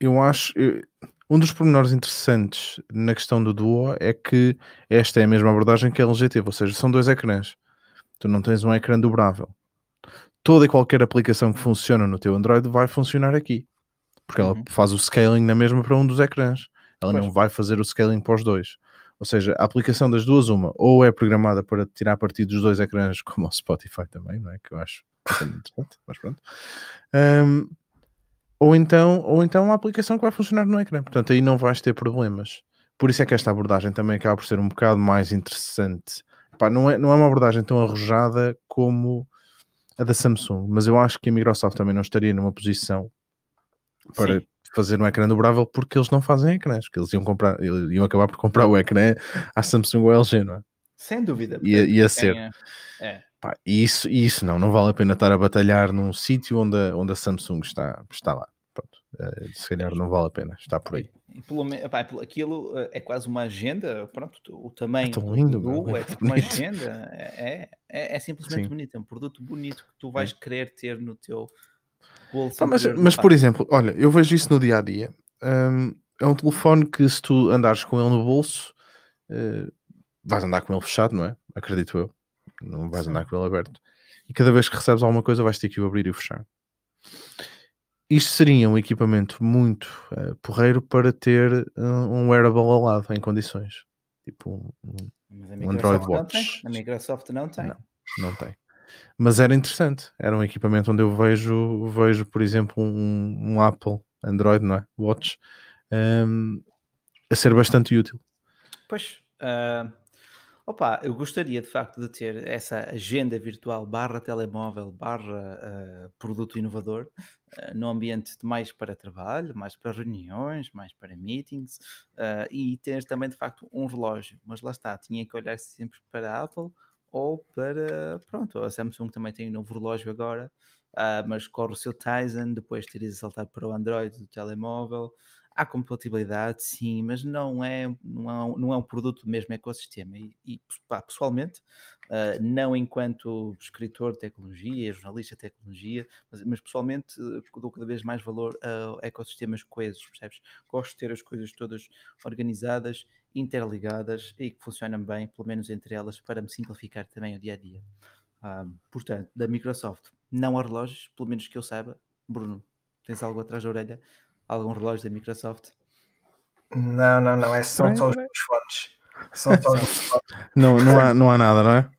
eu acho. Eu um dos pormenores interessantes na questão do Duo é que esta é a mesma abordagem que a LG teve, ou seja, são dois ecrãs. Tu não tens um ecrã dobrável. Toda e qualquer aplicação que funciona no teu Android vai funcionar aqui. Porque uhum. ela faz o scaling na mesma para um dos ecrãs. Ela pois. não vai fazer o scaling para os dois. Ou seja, a aplicação das duas, uma, ou é programada para tirar partido dos dois ecrãs, como o Spotify também, não é? Que eu acho interessante, mas pronto. Um, ou então, ou então uma aplicação que vai funcionar no ecrã. Portanto, aí não vais ter problemas. Por isso é que esta abordagem também acaba por ser um bocado mais interessante. Pá, não, é, não é uma abordagem tão arrojada como a da Samsung, mas eu acho que a Microsoft também não estaria numa posição para Sim. fazer um ecrã dobrável porque eles não fazem ecrãs, que eles iam comprar, iam acabar por comprar o ecrã à Samsung ou LG, não é? Sem dúvida. Ia, ia ser. É. é. Pá, isso, isso não, não vale a pena estar a batalhar num sítio onde a, onde a Samsung está, está lá. Pronto, uh, se calhar não vale a pena, está por aí. Pelo, pá, aquilo eh, é quase uma agenda, pronto, o tamanho é lindo, do é, é tipo uma agenda, é, é, é simplesmente Sim. bonito, é um produto bonito que tu vais querer ter no teu bolso. Pá, mas, mas por exemplo, olha, eu vejo isso no dia a dia. Um, é um telefone que se tu andares com ele no bolso, uh, vais andar com ele fechado, não é? Acredito eu não vais andar com ele aberto. E cada vez que recebes alguma coisa vais ter que o abrir e o fechar. Isto seria um equipamento muito uh, porreiro para ter uh, um wearable ao lado em condições. Tipo um, um Android Watch. A Microsoft não tem. Não, não tem. Mas era interessante. Era um equipamento onde eu vejo, vejo por exemplo, um, um Apple Android, não é? Watch, um, a ser bastante útil. Pois, uh, Opa, eu gostaria de facto de ter essa agenda virtual barra telemóvel barra uh, produto inovador uh, no ambiente mais para trabalho, mais para reuniões, mais para meetings uh, e ter também de facto um relógio. Mas lá está, tinha que olhar sempre para a Apple ou para, pronto, a Samsung também tem um novo relógio agora, mas corre o seu Tizen, depois terias de saltar para o Android do telemóvel. Há compatibilidade, sim, mas não é, não é, não é um produto do mesmo ecossistema. E, e pá, pessoalmente, uh, não enquanto escritor de tecnologia, jornalista de tecnologia, mas, mas pessoalmente uh, dou cada vez mais valor a ecossistemas coesos, percebes? Gosto de ter as coisas todas organizadas, interligadas e que funcionam bem, pelo menos entre elas, para me simplificar também o dia a dia. Uh, portanto, da Microsoft, não há relógios, pelo menos que eu saiba. Bruno, tens algo atrás da orelha? Algum relógio da Microsoft? Não, não, não. É, são só os meus fones. São só os não, não, há, não há nada, não é?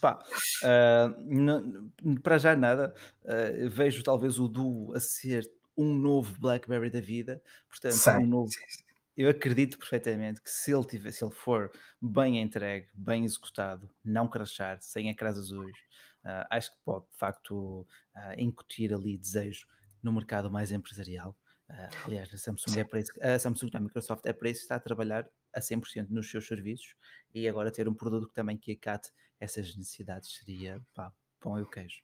Pá, uh, não, para já nada. Uh, vejo talvez o Duo a ser um novo BlackBerry da vida. Portanto, sim, um novo. Sim, sim. Eu acredito perfeitamente que se ele, tiver, se ele for bem entregue, bem executado, não crachar, sem ecrãs azuis, uh, acho que pode de facto incutir ali desejo no mercado mais empresarial. Uh, aliás, a Samsung, é para isso, a Samsung, a Microsoft é para isso que está a trabalhar a 100% nos seus serviços e agora ter um produto que também que acate essas necessidades seria pá, pão e o queijo.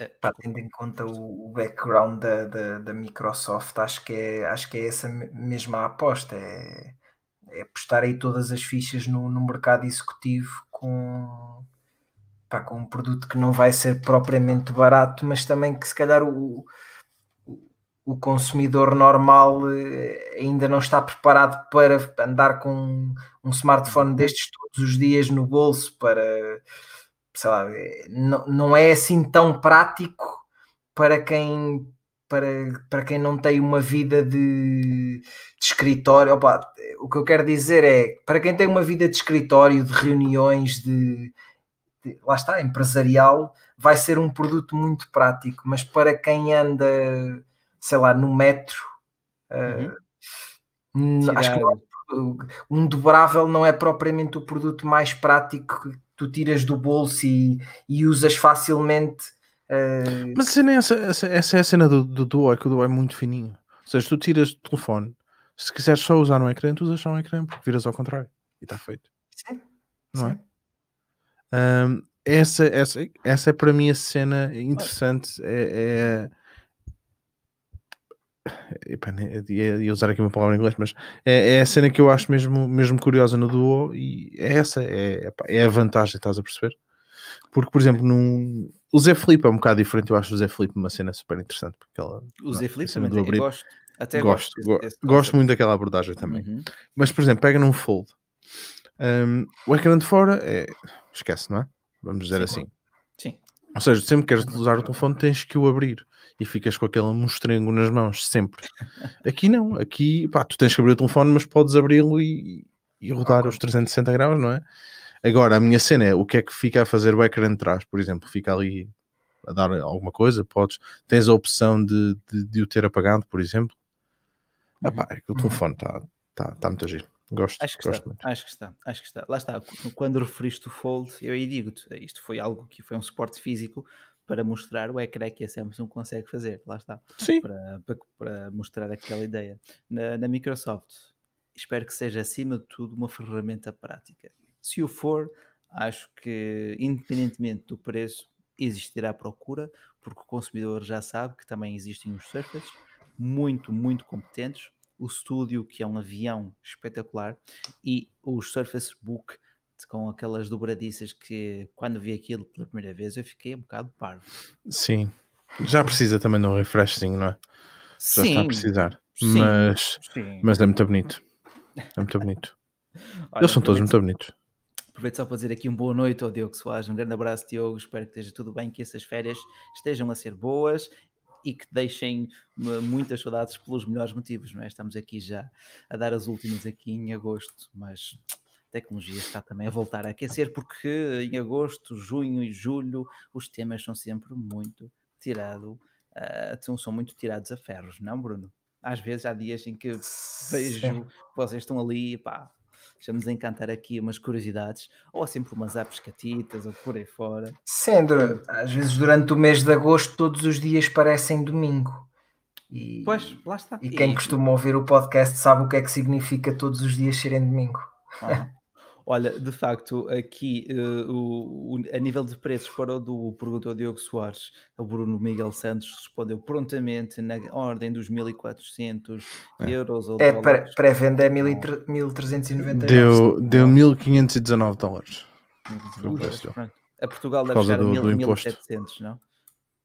Uh, pá, tendo em conta o, o background da, da, da, Microsoft, acho que, é, acho que é essa mesma aposta, é, é apostar aí todas as fichas no, no mercado executivo com, pá, com um produto que não vai ser propriamente barato, mas também que se calhar o o consumidor normal eh, ainda não está preparado para andar com um smartphone uhum. destes todos os dias no bolso para sei lá, eh, não, não é assim tão prático para quem para, para quem não tem uma vida de, de escritório. Opa, o que eu quero dizer é para quem tem uma vida de escritório, de reuniões, de, de lá está, empresarial, vai ser um produto muito prático, mas para quem anda sei lá, no metro. Uhum. Uh, acho que não, um dobrável não é propriamente o produto mais prático que tu tiras do bolso e, e usas facilmente. Uh... Mas a cena é essa, essa, é a cena do, do Duo, é que o Duo é muito fininho. Ou seja, tu tiras o telefone, se quiseres só usar um ecrã, tu usas só um ecrã, porque viras ao contrário e está feito. Sim. Não Sim. é? Um, essa, essa, essa é para mim a cena interessante. É, é, ia usar aqui uma palavra em inglês, mas é, é, a cena que eu acho mesmo, mesmo curiosa no Duo e é essa, é, é a vantagem, estás a perceber? Porque, por exemplo, num... o Z Flip é um bocado diferente, eu acho o Z Flip uma cena super interessante. Porque ela, o Z Flip também abrir, gosto, até gosto, gosto, desse, gosto muito daquela abordagem também. Uhum. Mas, por exemplo, pega num Fold, um, o ecrã de fora é... esquece, não é? Vamos dizer Sim, assim. Ou seja, sempre que queres usar o telefone tens que o abrir e ficas com aquele mostrengo nas mãos sempre. Aqui não, aqui pá, tu tens que abrir o telefone, mas podes abri-lo e, e rodar os 360 graus, não é? Agora, a minha cena é o que é que fica a fazer o ecrã de trás, por exemplo, fica ali a dar alguma coisa, podes, tens a opção de, de, de o ter apagado, por exemplo. Uhum. Epá, é o uhum. telefone está tá, tá muito agir. Gosto, acho que gosto está, acho que está, acho que está. Lá está, quando referiste o Fold, eu aí digo-te, isto foi algo que foi um suporte físico para mostrar o ecrã que a Samsung consegue fazer, lá está. Sim. Para, para, para mostrar aquela ideia. Na, na Microsoft, espero que seja acima de tudo uma ferramenta prática. Se o for, acho que independentemente do preço, existirá procura, porque o consumidor já sabe que também existem os Surface muito, muito competentes, o Studio, que é um avião espetacular, e o Surface Book, com aquelas dobradiças que quando vi aquilo pela primeira vez eu fiquei um bocado parvo. Sim, já precisa também de um refreshing, não é? Já sim, está a precisar, sim, mas, sim. mas é muito bonito. É muito bonito. Olha, Eles são todos muito bonitos. Aproveito só para dizer aqui um boa noite ao Diogo Soares. Um grande abraço, Diogo. Espero que esteja tudo bem, que essas férias estejam a ser boas e que deixem muitas saudades pelos melhores motivos, não é? Estamos aqui já a dar as últimas aqui em agosto, mas a tecnologia está também a voltar a aquecer porque em agosto, junho e julho os temas são sempre muito tirados, uh, são muito tirados a ferros, não, Bruno? Às vezes há dias em que vejo vocês estão ali, pá, deixamos encantar aqui umas curiosidades, ou sempre umas apps catitas, ou por aí fora. Sendo, às vezes durante o mês de agosto, todos os dias parecem domingo. E, pois, lá está. E quem e... costuma ouvir o podcast sabe o que é que significa todos os dias serem domingo. Ah. Olha, de facto, aqui uh, o, o, a nível de preços para o do produtor Diogo Soares, o Bruno Miguel Santos respondeu prontamente na ordem dos 1400 é. euros ou é. Pré-venda é 1399. Deu, deu 1519 dólares. A Portugal deve chegar do, a 1700, não?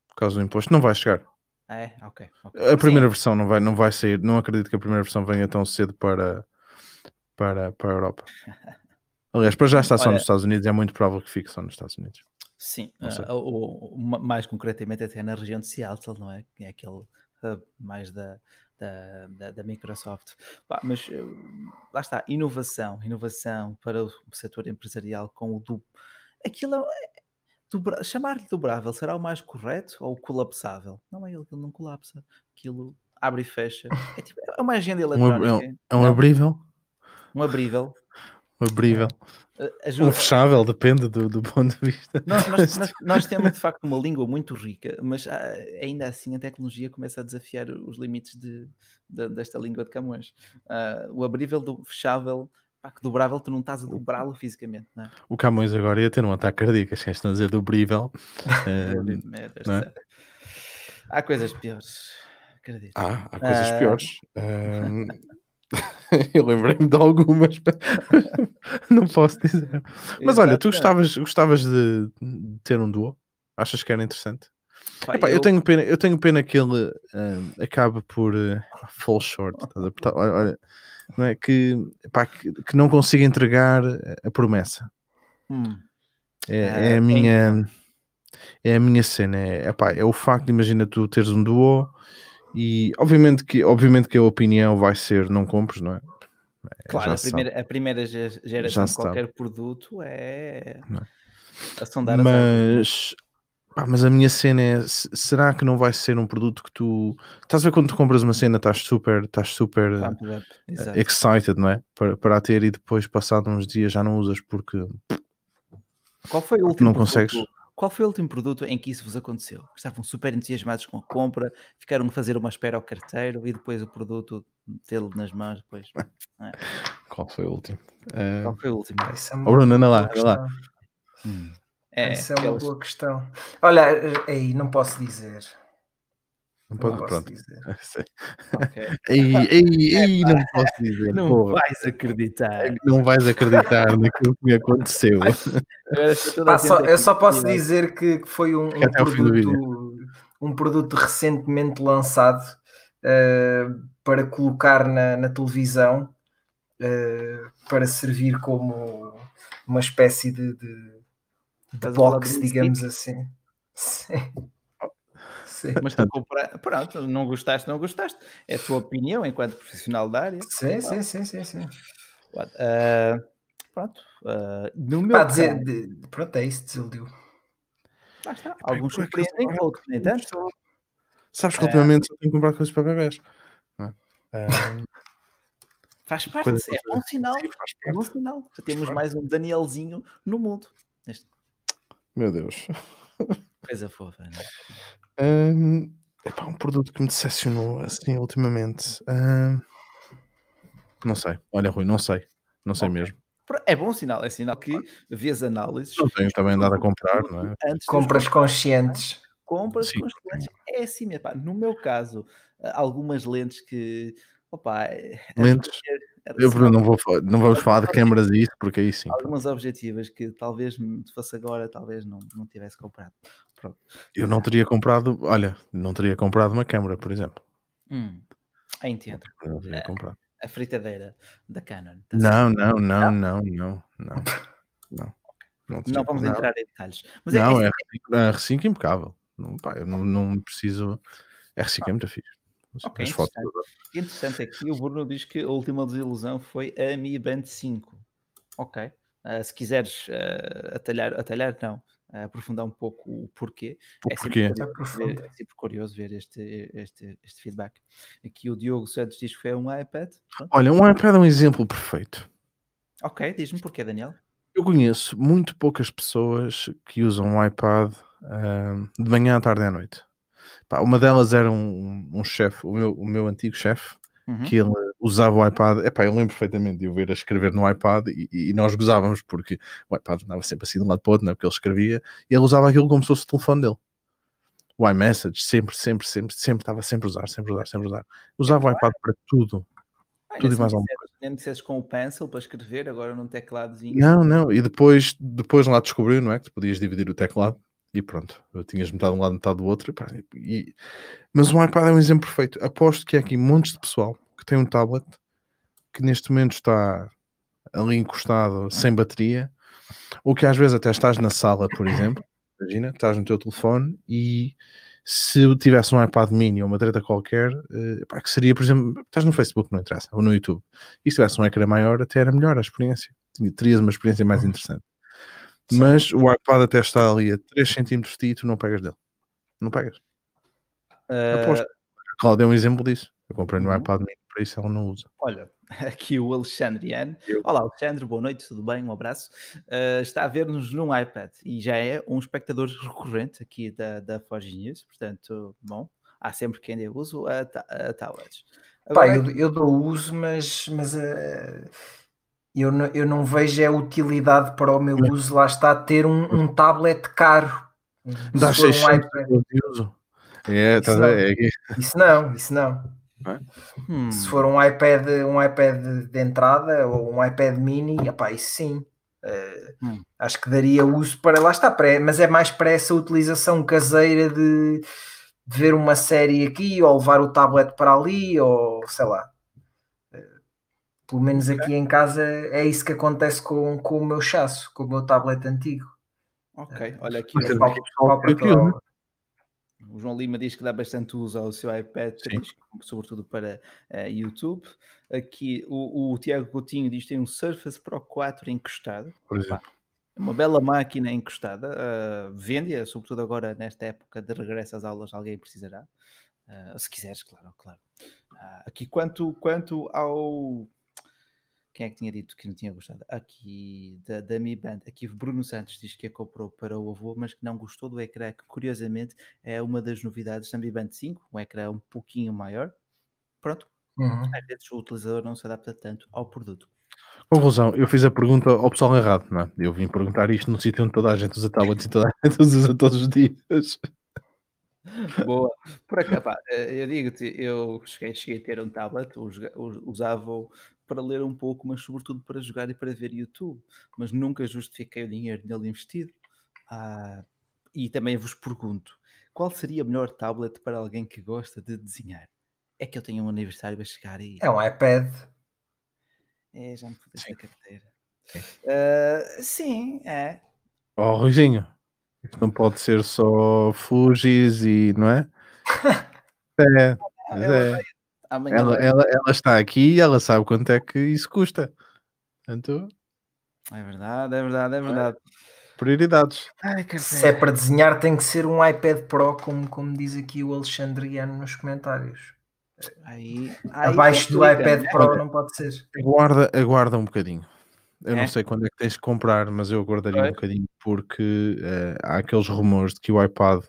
Por causa do imposto, não vai chegar. Ah, é, ok. okay. A primeira Sim. versão não vai, não vai sair. Não acredito que a primeira versão venha tão cedo para, para, para a Europa. Aliás, para já está só Olha, nos Estados Unidos, é muito provável que fique só nos Estados Unidos. Sim, uh, ou, ou, mais concretamente até na região de Seattle, não é? É aquele hub mais da, da, da, da Microsoft. Bah, mas uh, lá está, inovação, inovação para o setor empresarial com o do. Aquilo é, dobra, chamar-lhe dobrável será o mais correto ou colapsável? Não é ele que não colapsa, aquilo abre e fecha. É, tipo, é uma agenda eletrónica. Um, é um, é um abrível? Um abrível abrível. Ajuda. Um fechável, depende do, do ponto de vista. Nós, nós, nós, nós, temos de facto uma língua muito rica, mas ah, ainda assim a tecnologia começa a desafiar os limites de, de desta língua de Camões. Uh, o abrível do fechável, pá, que dobrável, tu não estás a dobrá-lo fisicamente. Não é? O Camões agora ia ter um ataque cardíaco, se estão a dizer dobrível. uh, é? Há coisas piores. Acredito. Ah, há coisas uh... piores. Eu lembrei-me de algumas, não posso dizer. Mas olha, tu gostavas, gostavas de, ter um duo? Achas que era interessante? Pai, Epá, eu... eu... tenho pena, eu tenho pena que ele uh, acabe por uh, fall short. Olha, não é que, epá, que, que, não consiga entregar a promessa. Hum. É, é, a ah, minha é a minha cena. É, epá, é o facto de imagina tu teres um duo e obviamente que, obviamente que a opinião vai ser não compres, não é? claro, a primeira, a primeira, geração de qualquer sabe. produto é, é? a sondar mas, pá, mas a minha cena é: será que não vai ser um produto que tu estás a ver quando tu compras uma cena, estás super, estás super uh, excited, não é? Para, para a ter e depois, passado uns dias, já não usas porque qual foi o último não consegues. Qual foi o último produto em que isso vos aconteceu? Estavam super entusiasmados com a compra, ficaram a fazer uma espera ao carteiro e depois o produto tê-lo nas mãos depois. É. Qual foi o último? Qual foi o último? É oh, Bruno, anda lá, anda lá. Hum. É, Essa é uma boa questão. Olha, aí não posso dizer. Não, pode, não pronto. Dizer. Okay. ei, ei, ei, não posso dizer. Não porra. vais acreditar. É não vais acreditar naquilo que me aconteceu. ah, só, eu só posso dizer que foi um, um produto, um produto recentemente lançado uh, para colocar na, na televisão uh, para servir como uma espécie de, de, de box, digamos assim. Sim. Sim. Mas tu comprar, pronto, não gostaste, não gostaste. É a tua opinião enquanto profissional da área. Sim, sim, sim, sim, sim. Uh, pronto. Uh, no meu Pá, dizer, de, pronto, é isso, desiludiu. Lá está. Alguns surpreendem, outros nem tanto. Sabes que ultimamente só tenho que comprar coisas para bebés. Faz parte, é bom sinal. É bom sinal. Já temos mais um Danielzinho no mundo. Neste... Meu Deus. Coisa fofa, não é? Um, é um produto que me decepcionou assim ultimamente. Um, não sei. Olha, Rui, não sei. Não sei okay. mesmo. É bom sinal, é sinal que vês análises. Não tenho também andado a comprar, não é? Compras conscientes. Compras Sim. conscientes. É assim, pá. no meu caso, algumas lentes que. Opa, é lentes? Eu não, vou, não vamos falar de câmaras e isso, porque aí sim. Algumas objetivas que talvez se fosse agora, talvez não, não tivesse comprado. Pronto. Eu não teria comprado, olha, não teria comprado uma câmara, por exemplo. Hum, entendo. Não teria é. comprado a fritadeira da Canon. Tá não, não, não, não, não, não, não. Não, não vamos entrar em detalhes. Mas é não, é, é, é R5 impecável. Não, pá, eu não, não preciso. R5 é muito fixe. Okay, interessante. interessante aqui, o Bruno diz que a última desilusão foi a Mi Band 5. Ok. Uh, se quiseres uh, atalhar, atalhar não, aprofundar um pouco o porquê. O é porquê? Sempre curioso, ver, é sempre curioso ver este, este, este feedback. Aqui o Diogo Santos diz que foi um iPad. Pronto. Olha, um iPad é um exemplo perfeito. Ok, diz-me porquê, Daniel. Eu conheço muito poucas pessoas que usam um iPad uh, de manhã à tarde e à noite. Pá, uma delas era um, um chefe, o meu, o meu antigo chefe, uhum. que ele usava o iPad. Epá, eu lembro perfeitamente de o ver a escrever no iPad e, e, nós gozávamos porque o iPad andava sempre assim de um lado para o outro, né, porque ele escrevia e ele usava aquilo como se fosse o telefone dele. O iMessage, sempre, sempre, sempre, sempre, estava sempre a usar, sempre a usar, sempre a usar. Usava o iPad para tudo. Ah, tudo e mais alguma coisa. Nem disseste com o pencil para escrever, agora num tecladozinho. Não, não, e depois, depois lá descobriu, não é? Que tu podias dividir o teclado e pronto, eu tinhas metade de um lado, metade do outro. E, e... Mas o iPad é um exemplo perfeito. Aposto que há aqui montes de pessoal que tem um tablet que neste momento está ali encostado sem bateria, ou que às vezes até estás na sala, por exemplo, imagina, estás no teu telefone e se eu tivesse um iPad mini ou uma treta qualquer, uh, pá, que seria, por exemplo, estás no Facebook, não interessa, ou no YouTube, e se tivesse um ecrã maior, até era melhor a experiência, terias uma experiência mais interessante. Mas o iPad até está ali a 3 cm de ti e tu não pegas dele. Não pegas. Uh... Aposto. A Cláudia é um exemplo disso. Eu comprei no uhum. iPad mini, para isso ela não usa. Olha, aqui o Alexandriano. Olá, Alexandre, boa noite, tudo bem? Um abraço. Uh, está a ver-nos num iPad e já é um espectador recorrente aqui da, da Forge News, portanto, bom, há sempre quem dê uso a, a tablets. Agora, Pá, eu, eu dou uso, mas, mas uh, eu, não, eu não vejo a utilidade para o meu uso, lá está, ter um, um tablet caro. Dá 600 um de uso. É, tá, isso, não, é, isso não, isso não. É? Hum. Se for um iPad, um iPad de entrada ou um iPad mini, epá, isso sim. Uh, hum. Acho que daria uso para lá está, para, mas é mais para essa utilização caseira de, de, ver uma série aqui ou levar o tablet para ali ou sei lá. Pelo menos okay. aqui em casa é isso que acontece com, com o meu chasso, com o meu tablet antigo. Ok, olha aqui. É, é, o João Lima diz que dá bastante uso ao seu iPad, sobretudo para uh, YouTube. Aqui o, o, Tiago Coutinho diz que tem um Surface Pro 4 encostado. Por exemplo. Uma bela máquina encostada. Uh, Vende-a, sobretudo agora nesta época de regresso às aulas, alguém precisará. Uh, se quiseres, claro, claro. Uh, aqui quanto, quanto ao quem é que tinha dito que não tinha gostado? Aqui da, da Mi Band, aqui Bruno Santos diz que a comprou para o avô, mas que não gostou do ecrã, que curiosamente é uma das novidades da Mi Band 5, um ecrã um pouquinho maior. Pronto, uhum. às vezes o utilizador não se adapta tanto ao produto. Conclusão, eu fiz a pergunta ao pessoal errado, não é? Eu vim perguntar isto no sítio onde toda a gente usa tablets e toda a gente usa todos os dias. Boa. Por pá, eh, eu digo-te, eu cheguei, cheguei, a ter um tablet, usava para ler um pouco, mas sobretudo para jogar e para ver YouTube. Mas nunca justifiquei o dinheiro nele investido. Ah, e também vos pergunto: qual seria a melhor tablet para alguém que gosta de desenhar? É que eu tenho um aniversário a chegar aí. É um iPad. É, já me fodeste a carteira. Uh, sim, é. Oh, Ruizinho, isto não pode ser só Fujis e não é? é, mas é. Amanhã ela, ela, ela, está aqui e ela sabe quanto é que isso custa. Portanto... É verdade, é verdade, é verdade. prioridades. Ai, Se é para desenhar, tem que ser um iPad Pro, como, como diz aqui o Alexandriano nos comentários. Aí, aí Abaixo do iPad né? Pro não pode ser. Aguarda, aguarda um bocadinho. Eu é? não sei quando é que tens de comprar, mas eu aguardaria um bocadinho porque uh, há aqueles rumores de que o iPad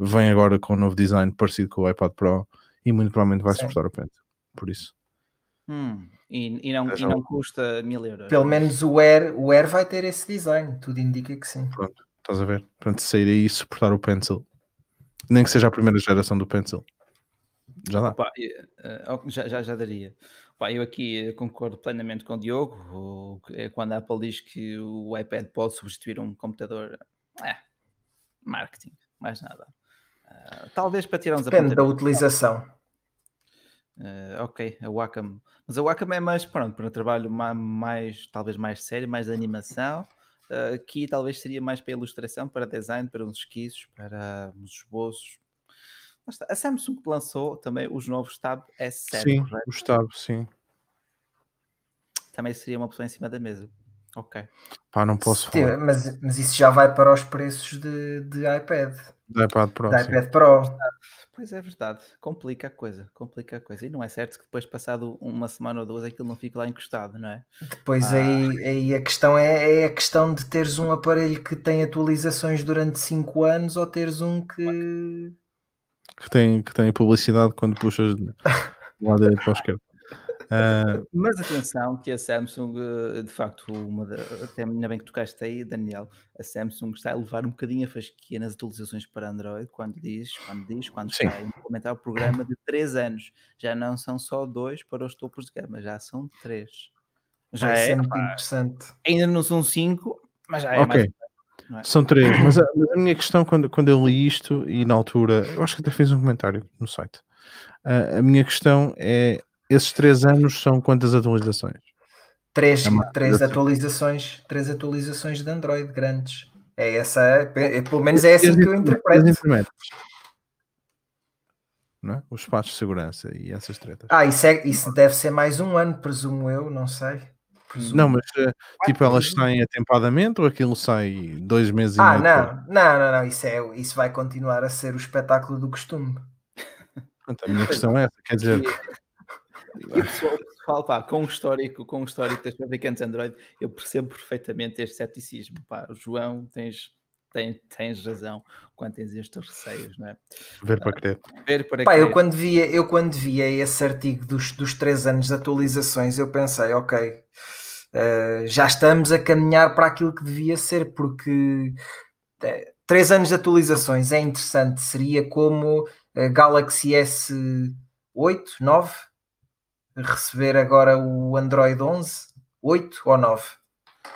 vem agora com um novo design parecido com o iPad Pro e muito provavelmente vai suportar o Pencil. Por isso. Hum, e, e, não, e não custa mil euros. Pelo menos o Air, o Air vai ter esse design, tudo indica que sim. Pronto, estás a ver? Portanto, sair aí e suportar o Pencil, nem que seja a primeira geração do Pencil, já dá. Opa, já, já, já daria. Opa, eu aqui concordo plenamente com o Diogo. É quando a Apple diz que o iPad pode substituir um computador, é marketing, mais nada. Uh, talvez para tirar uns Depende da utilização. Uh, ok, a Wacom. Mas a Wacom é mais, pronto, para um trabalho mais, talvez mais sério, mais de animação. Uh, aqui talvez seria mais para ilustração, para design, para uns esquiços, para uns esboços. A Samsung lançou também os novos Tab S7. Sim, correto? os Tab, sim. Também seria uma opção em cima da mesa. Ok. Pá, não posso falar. Mas, mas isso já vai para os preços de, de iPad. De iPad Pro. IPad Pro. Pois é verdade, complica a coisa, complica a coisa. E não é certo que depois, passado uma semana ou duas, aquilo não fica lá encostado, não é? Depois ah. aí, aí a questão é, é, a questão de teres um aparelho que tem atualizações durante 5 anos ou teres um que. Que tem, que tem publicidade quando puxas de lado direito para o esquerdo. Uh... Mas atenção que a Samsung, eh, de facto, uma da, até ainda bem que tocaste aí, Daniel, a Samsung está a levar um bocadinho a fasquia nas atualizações para Android quando diz, quando diz, quando Sim. está a implementar o programa de 3 anos. Já não são só dois para os topos de gama, já são 3. Já é, é muito interessante. Ainda não são 5, mas já é okay. mais. É? São três, mas a, a, minha questão quando, quando eu li isto e na altura, eu acho que até fiz um comentário no site. Uh, a minha questão é esses três anos são quantas atualizações? Três, é três atualizações, três atualizações de Android grandes. É essa, é, é pelo menos é assim que eu interpreto. É? Os espaços de segurança e essas tretas. Ah, isso, é, isso deve ser mais um ano, presumo eu, não sei. Presumo. Não, mas eh, tipo, elas saem atempadamente ou aquilo sai dois meses ah, e meio? Ah, não, não, não, não, isso, é, isso vai continuar a ser o espetáculo do costume. a minha questão é essa, quer dizer, e pessoal, pessoal pá, com o histórico, com o histórico das fabricantes Android, eu percebo perfeitamente este ceticismo. Pá. João, tens, tens, tens razão quando tens estes receios, não é? Ver para crer. ver para Pá, crer. Eu, quando via, eu quando via esse artigo dos, dos três anos de atualizações, eu pensei, ok, uh, já estamos a caminhar para aquilo que devia ser, porque uh, três anos de atualizações é interessante, seria como uh, Galaxy S8, 9, receber agora o Android 11, 8 ou 9?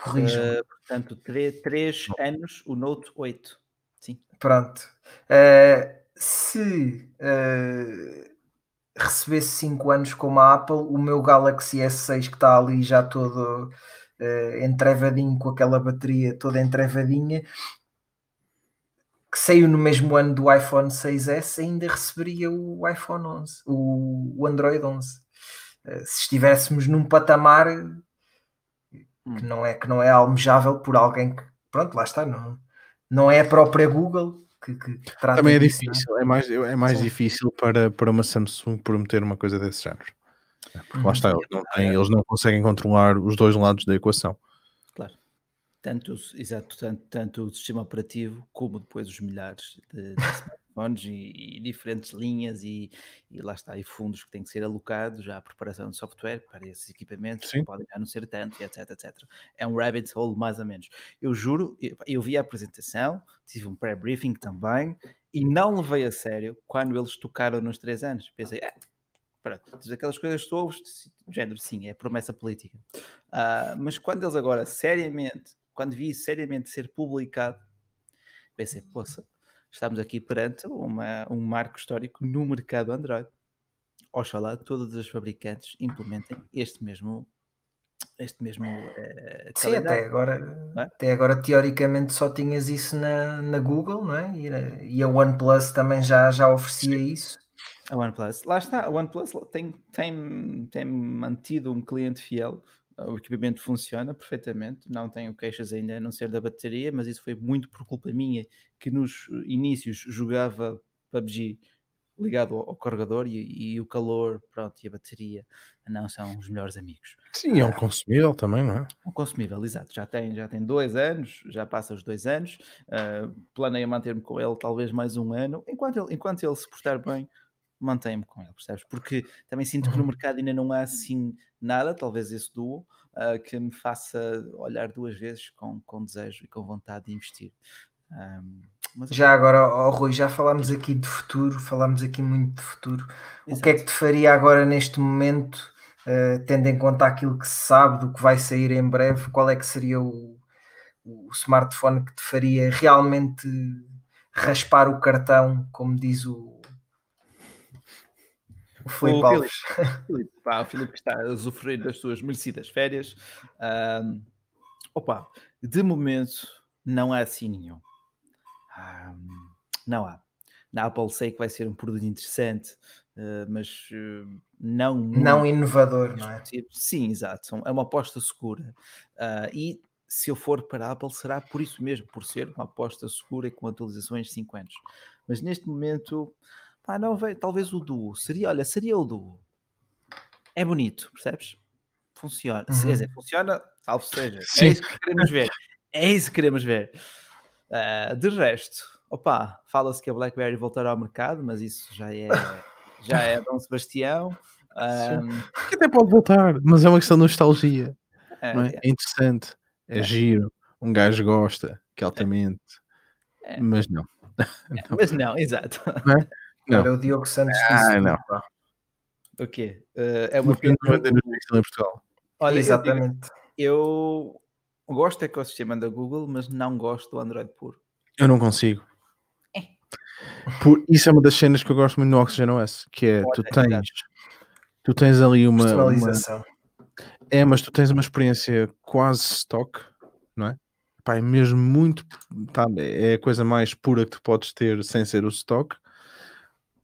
Corrijam. Uh, portanto, 3 anos o Note 8. Sim. Pronto. Uh, se uh, recebesse 5 anos como a Apple, o meu Galaxy S6 que está ali já todo uh, entrevadinho com aquela bateria toda entrevadinha, que saiu no mesmo ano do iPhone 6S, ainda receberia o iPhone 11, o, o Android 11. Eh, se estivéssemos num patamar que hum. não é, que não é almejável por alguém que, pronto, lá está, não, não é a própria Google que, que, que trata Também é disso, é? difícil, é? é mais, é mais difícil para, para uma Samsung prometer uma coisa desse género. Porque lá uhum. está, eles não, têm, eles não conseguem controlar os dois lados da equação. Claro. Tanto, exato, tanto, tanto o sistema operativo como depois os milhares de, de smartphones e, e, diferentes linhas e, e, lá está, e fundos que têm que ser alocados à preparação de software para esses equipamentos Sim. que podem já não ser tanto, etc, etc. É um rabbit hole mais ou menos. Eu juro, eu, eu vi a apresentação, tive um pré-briefing também e não levei a sério quando eles tocaram nos três anos. Pensei, é, pronto, aquelas coisas que ouves, género, sim, é promessa política. Uh, mas quando eles agora, seriamente, quando vi seriamente ser publicado, pensei, poça, estamos aqui perante uma, um marco histórico no mercado Android. Oxalá todos os fabricantes implementem este mesmo este mesmo uh, Sim, até agora, é? até agora teoricamente só tinhas isso na, na Google, não é? E a, e a OnePlus também já, já oferecia isso. A OnePlus, lá está, a OnePlus tem, tem, tem mantido um cliente fiel o equipamento funciona perfeitamente, não tenho queixas ainda a não ser da bateria, mas isso foi muito por culpa minha, que nos inícios jogava PUBG ligado ao, carregador e, e, o calor, pronto, e a bateria não são os melhores amigos. Sim, é um consumível também, não é? Um consumível, exato. Já tem, já tem dois anos, já passa os dois anos. Uh, planeio manter-me com ele talvez mais um ano. Enquanto ele, enquanto ele se portar bem, mantenho-me com ele, percebes? Porque também sinto que no uhum. mercado ainda não há assim nada, talvez esse duo, uh, que me faça olhar duas vezes com, com desejo e com vontade de investir. Um, mas... Já agora, oh, Rui, já falámos aqui de futuro, falámos aqui muito de futuro. Exato. O que é que te faria agora neste momento, uh, tendo em conta aquilo que se sabe do que vai sair em breve, qual é que seria o, o smartphone que te faria realmente raspar o cartão, como diz o, o Filipe Alves? Filipe, pá, o Filipe está a usufruir das suas merecidas férias. Um, opa, de momento não há assim nenhum não há. Na Apple sei que vai ser um produto interessante, uh, mas uh, não não inovador, não é? Sim, exato. É uma aposta segura. Uh, e se eu for para a Apple será por isso mesmo, por ser uma aposta segura e com atualizações de 5 anos. Mas neste momento, pá, não veio, talvez o Duo. Seria, olha, seria o Duo. É bonito, percebes? Funciona. Uhum. Dizer, funciona, salvo seja. É Sim. É isso que queremos ver. É isso que queremos ver. Uh, de resto, opa, fala-se que a BlackBerry voltará ao mercado, mas isso já é, já é Dom Sebastião. Um... Que até pode voltar, mas é uma questão de nostalgia. É, é? é interessante, é, é, giro, um gajo gosta, que altamente, é. mas não. não. Mas não, exato. Não, é? Não. Olha, o Diogo Santos ah, não. O quê? Uh, é uma pena. em Portugal. Olha, Exatamente. Eu, eu gosto do ecossistema da Google, mas não gosto do Android puro. Eu não consigo. É. Por, isso é uma das cenas que eu gosto muito no Oxygen OS, que é tu tens, tu tens ali uma, uma, É, mas tu tens uma experiência quase stock, não é? Pá, é mesmo muito. Tá, é a coisa mais pura que tu podes ter sem ser o stock,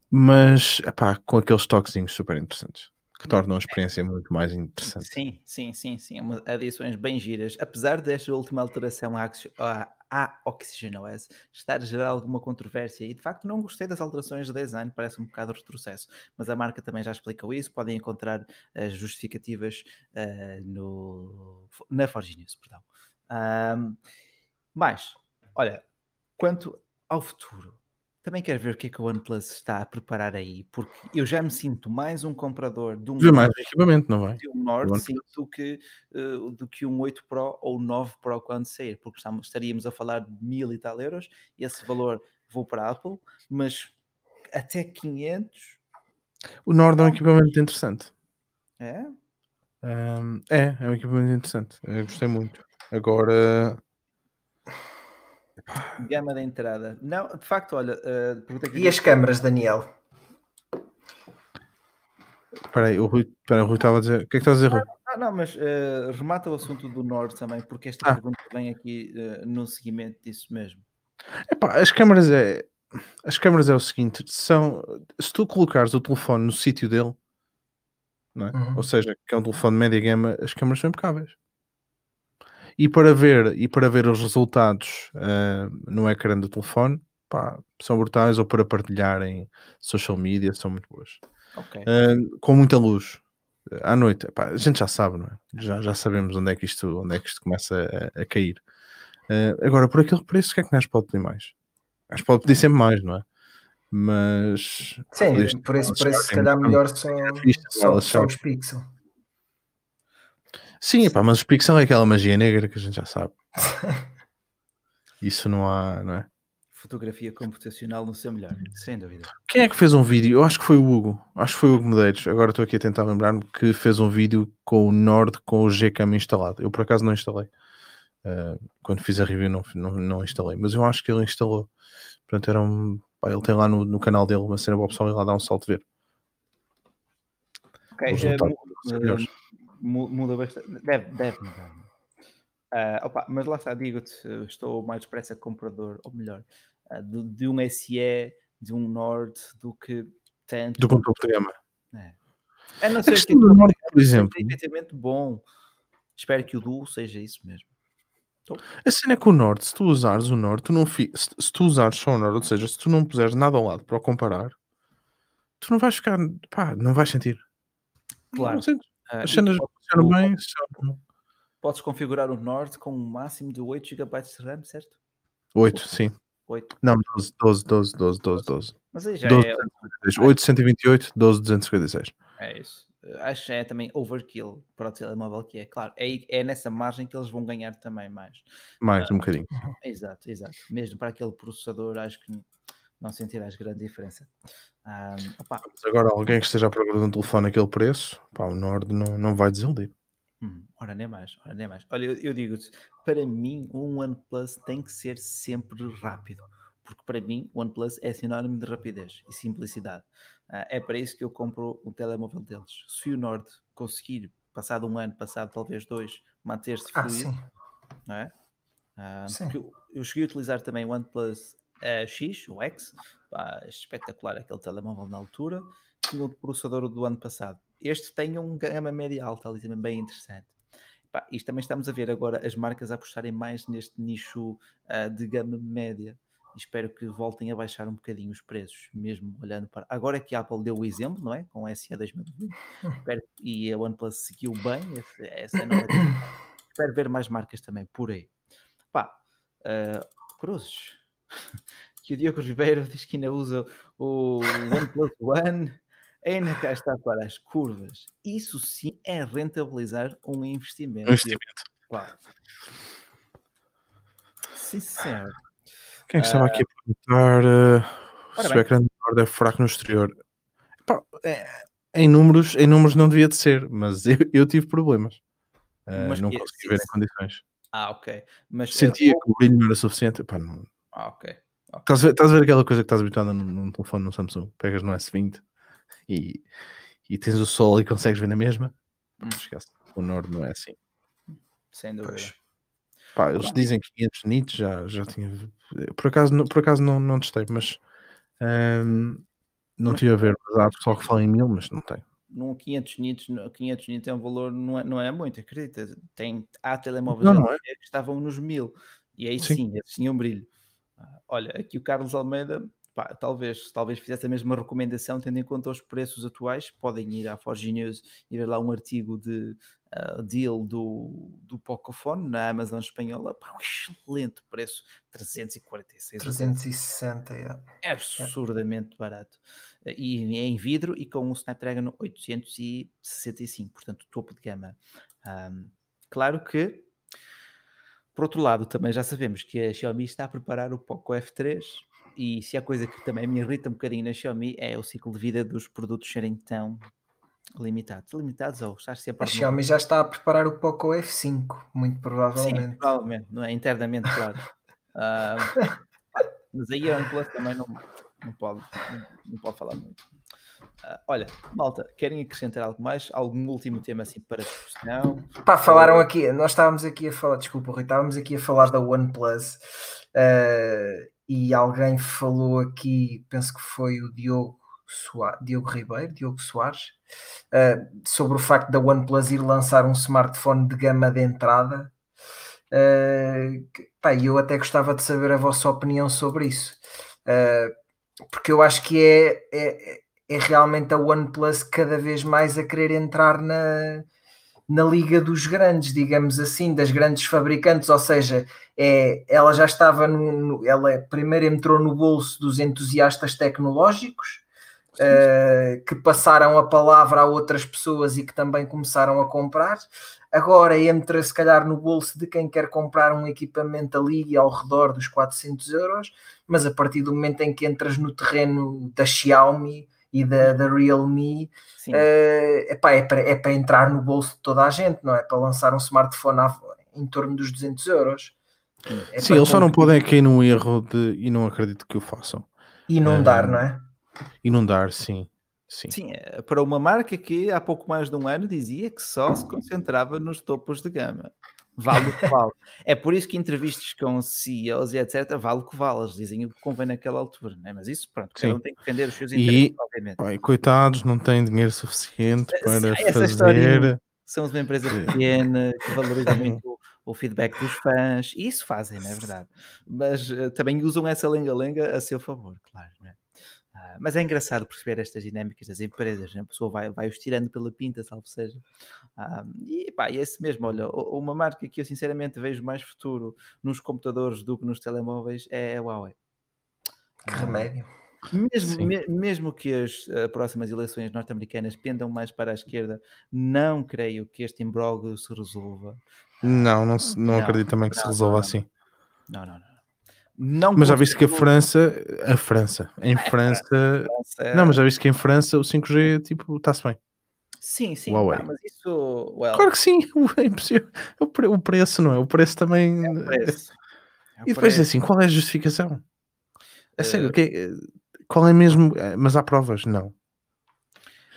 mas epá, com aqueles toquezinhos super interessantes que tornam a experiência muito mais interessante. Sim, sim, sim, sim. Adições bem giras. Apesar desta última alteração à, à OxygenOS estar a gerar alguma controvérsia, e de facto não gostei das alterações de design, parece um bocado retrocesso, mas a marca também já explicou isso. Podem encontrar as justificativas uh, no, na Forge News, perdão. Um, mas, olha, quanto ao futuro, também quero ver o que é que o OnePlus está a preparar aí, porque eu já me sinto mais um comprador de um, Vê mais equipamento, não vai? De um Nord sim, do, que, uh, do que um 8 Pro ou 9 Pro quando sair, porque estaríamos a falar de mil e tal euros, e esse valor vou para a Apple, mas até 500. O Nord é um equipamento interessante. É? Um, é, é um equipamento interessante. Eu gostei muito. Agora Gama da entrada. Não, de facto, olha. Uh, e as câmaras, Daniel? Espera aí, o Rui, espera, o Rui estava a dizer. O que é que estás a dizer, Rui? Ah, não, mas uh, remata o assunto do Nord também, porque esta ah. pergunta vem aqui uh, no seguimento disso mesmo. Epá, as câmaras é. As câmaras é o seguinte: são. Se tu colocares o telefone no sítio dele, é? uhum. ou seja, que é um telefone de média gama, as câmaras são impecáveis e para ver, e para ver os resultados uh, no ecrã do telefone, pá, são brutais, ou para partilhar em social media, são muito boas. Okay. Uh, com muita luz. À noite, pá, a gente já sabe, não é? Já, já sabemos onde é que isto, onde é que isto começa a, a cair. Uh, agora, por aquele preço, o que é que nós pode pedir mais? Nós pode pedir sempre mais, não é? Mas sim, por esse preço, se calhar melhor só, só, só os pixels. Sim, pá, mas os Pixel é aquela magia negra que a gente já sabe. Isso não há, não é? Fotografia computacional no seu melhor, sem dúvida. Quem é que fez um vídeo? Eu acho que foi o Hugo. Acho que foi o Hugo Medeiros. Agora estou aqui a tentar lembrar-me que fez um vídeo com o Nord com o Gcam instalado. Eu por acaso não instalei. Uh, quando fiz a review não, não, não, instalei. Mas eu acho que ele instalou. Portanto, era um. Pá, ele tem lá no, no canal dele uma cena para o pessoal ir lá dar um salto ver. Ok, uh, muda bastante. Deve, deve mudar. Uh, opa, mas lá está, digo-te, estou mais depressa comprador, ou melhor, uh, de, de, um SE, de um Nord, do que tanto. Do controle de gama. É. A não ser que do Nord, por exemplo. É efetivamente bom. espero que o Duo seja isso mesmo. Então, a cena é que o Nord, se tu usares o Nord, tu não fi... se, tu usares só o Nord, ou seja, se tu não puseres nada ao lado para o comparar, tu não vais ficar, pá, não vais sentir. Claro. Não sentes. Uh, As cenas funcionam bem. São... Podes configurar o Nord com um máximo de 8 GB de RAM, certo? 8, sim. 8. Não, 12, 12, 12, 12, 12, 12. Mas aí já 12, é. 8, 128, 12, 256. É isso. Acho que é também overkill para o telemóvel que é. Claro, é, é nessa margem que eles vão ganhar também mais. Mais uh, um bocadinho. Exato, exato. Mesmo para aquele processador, acho que não sentirás grande diferença. Um, agora, alguém que esteja a procurar um telefone aquele preço, pá, o Nord não, não vai desiludir. Hum, ora nem mais, ora nem mais. Olha, eu, eu digo-te, para mim, um OnePlus tem que ser sempre rápido, porque para mim, o OnePlus é sinónimo de rapidez e simplicidade. Uh, é para isso que eu compro o telemóvel deles. Se o Nord conseguir, passado um ano, passado talvez dois, manter-se ah, fluido, não é? Uh, eu, eu cheguei a utilizar também o OnePlus uh, X, o X, pá, espetacular aquele telemóvel na altura, tinha o processador do ano passado. Este tem um gama média alta ali também bem interessante. Pá, isto também estamos a ver agora as marcas a apostarem mais neste nicho uh, de gama média. Espero que voltem a baixar um bocadinho os preços, mesmo olhando para. Agora que a Apple deu o exemplo, não é? Com o SE 2020, Espero... e a OnePlus seguiu bem essa, essa nova. Espero ver mais marcas também por aí. Pá, uh, cruzes que o Diogo Ribeiro diz que ainda usa o OnePlus One, ainda cá está para as curvas. Isso sim é rentabilizar um investimento. Um investimento. Claro. Sim, senhor. Quem é que estava uh, aqui a perguntar uh, se o ecrã é fraco no exterior? Pá, é, em, números, em números não devia de ser, mas eu, eu tive problemas. Uh, mas não consegui ver em condições. Ah, ok. Mas, Sentia que o brilho não era suficiente. Pá, não... Ah, ok. Estás, a ver, estás a ver aquela coisa que estás habituado num, num telefone no Samsung? Pegas no S20 e, e tens o sol e consegues ver na mesma? Hum. Esquece. O Nord não é assim. Sem dúvida. Pois. Pá, eles dizem que 500 nits já, já tinha. Por acaso, por acaso não, não testei, mas um, não tive a ver. Mas há pessoal que fala em 1000, mas não tem. Num 500 nits, 500 nits é um valor, não é, não é muito, acredita. Tem, há telemóveis não, não é. que estavam nos 1000 e aí sim, sim eles tinham brilho. Olha, aqui o Carlos Almeida, pá, talvez, talvez fizesse a mesma recomendação, tendo em conta os preços atuais, podem ir à Forge News e ver lá um artigo de uh, deal do, do Pocophone na Amazon espanhola, pá, um excelente preço, 346 360, é. é absurdamente é. barato. E é em vidro e com o Snapdragon 865, portanto, topo de gama. Um, claro que por outro lado, também já sabemos que a Xiaomi está a preparar o Poco F3 e se há coisa que também me irrita um bocadinho na Xiaomi é o ciclo de vida dos produtos serem tão limitados. Limitados ou estar sempre... A Xiaomi já está a preparar o Poco F5, muito provavelmente. Sim, provavelmente, não é? Internamente, claro. uh, mas aí a OnePlus também não, não, pode, não, não pode falar muito. Uh, olha, malta, querem acrescentar algo mais? Algum último tema assim para discussão? Pá, falaram aqui, nós estávamos aqui a falar, desculpa, Rui, estávamos aqui a falar da OnePlus uh, e alguém falou aqui, penso que foi o Diogo, Soares, Diogo Ribeiro, Diogo Soares, uh, sobre o facto da OnePlus ir lançar um smartphone de gama de entrada. Uh, pá, eu até gostava de saber a vossa opinião sobre isso, porque eu acho que é, é é realmente a OnePlus cada vez mais a querer entrar na, na liga dos grandes, digamos assim, das grandes fabricantes, ou seja, é, ela já estava no, no ela primeiro entrou no bolso dos entusiastas tecnológicos, uh, que passaram a palavra a outras pessoas e que também começaram a comprar. Agora entra se calhar no bolso de quem quer comprar um equipamento ali ao redor dos 400 euros, mas a partir do momento em que entras no terreno da Xiaomi, e da, da Realme, uh, epá, é, para, é para entrar no bolso de toda a gente, não é? Para lançar um smartphone à, em torno dos 200 euros. É Sim, eles só não podem cair num erro de, e não acredito que o façam. Inundar, uh, não é? Inundar, sim. Sim. Sim, é, para uma marca que há pouco mais de um ano dizia que só se concentrava nos topos de gama vale o que vale. é por isso que entrevistas com CEOs e etc. vale o que vale. Eles dizem o que convém naquela altura, né? mas isso, pronto, cada um tem que defender os seus interesses, e, obviamente. coitados, não têm dinheiro suficiente para fazer. Somos uma empresa pequena que valoriza muito o feedback dos fãs, e isso fazem, não é verdade? Mas uh, também usam essa lenga-lenga a seu favor, claro, não é? Mas é engraçado perceber estas dinâmicas das empresas, né? a pessoa vai, vai os tirando pela pinta, salvo seja. Uh, e pá, e esse mesmo, olha, uma marca que eu sinceramente vejo mais futuro nos computadores do que nos telemóveis é a Huawei. Que remédio. Mesmo, me, mesmo que as uh, próximas eleições norte-americanas pendam mais para a esquerda, não creio que este imbróglio se resolva. Não, não, não, não acredito também que não, se resolva não, assim. Não, não, não. Não mas já viste que a França, a França, em é, França, França, não, mas já viste que em França o 5G tipo está-se bem. Sim, sim, Huawei. mas isso, well, claro que sim, é impossível. O preço não é, o preço também. É o preço. É o e depois preço. assim, qual é a justificação? É sério, que, qual é mesmo? Mas há provas? Não.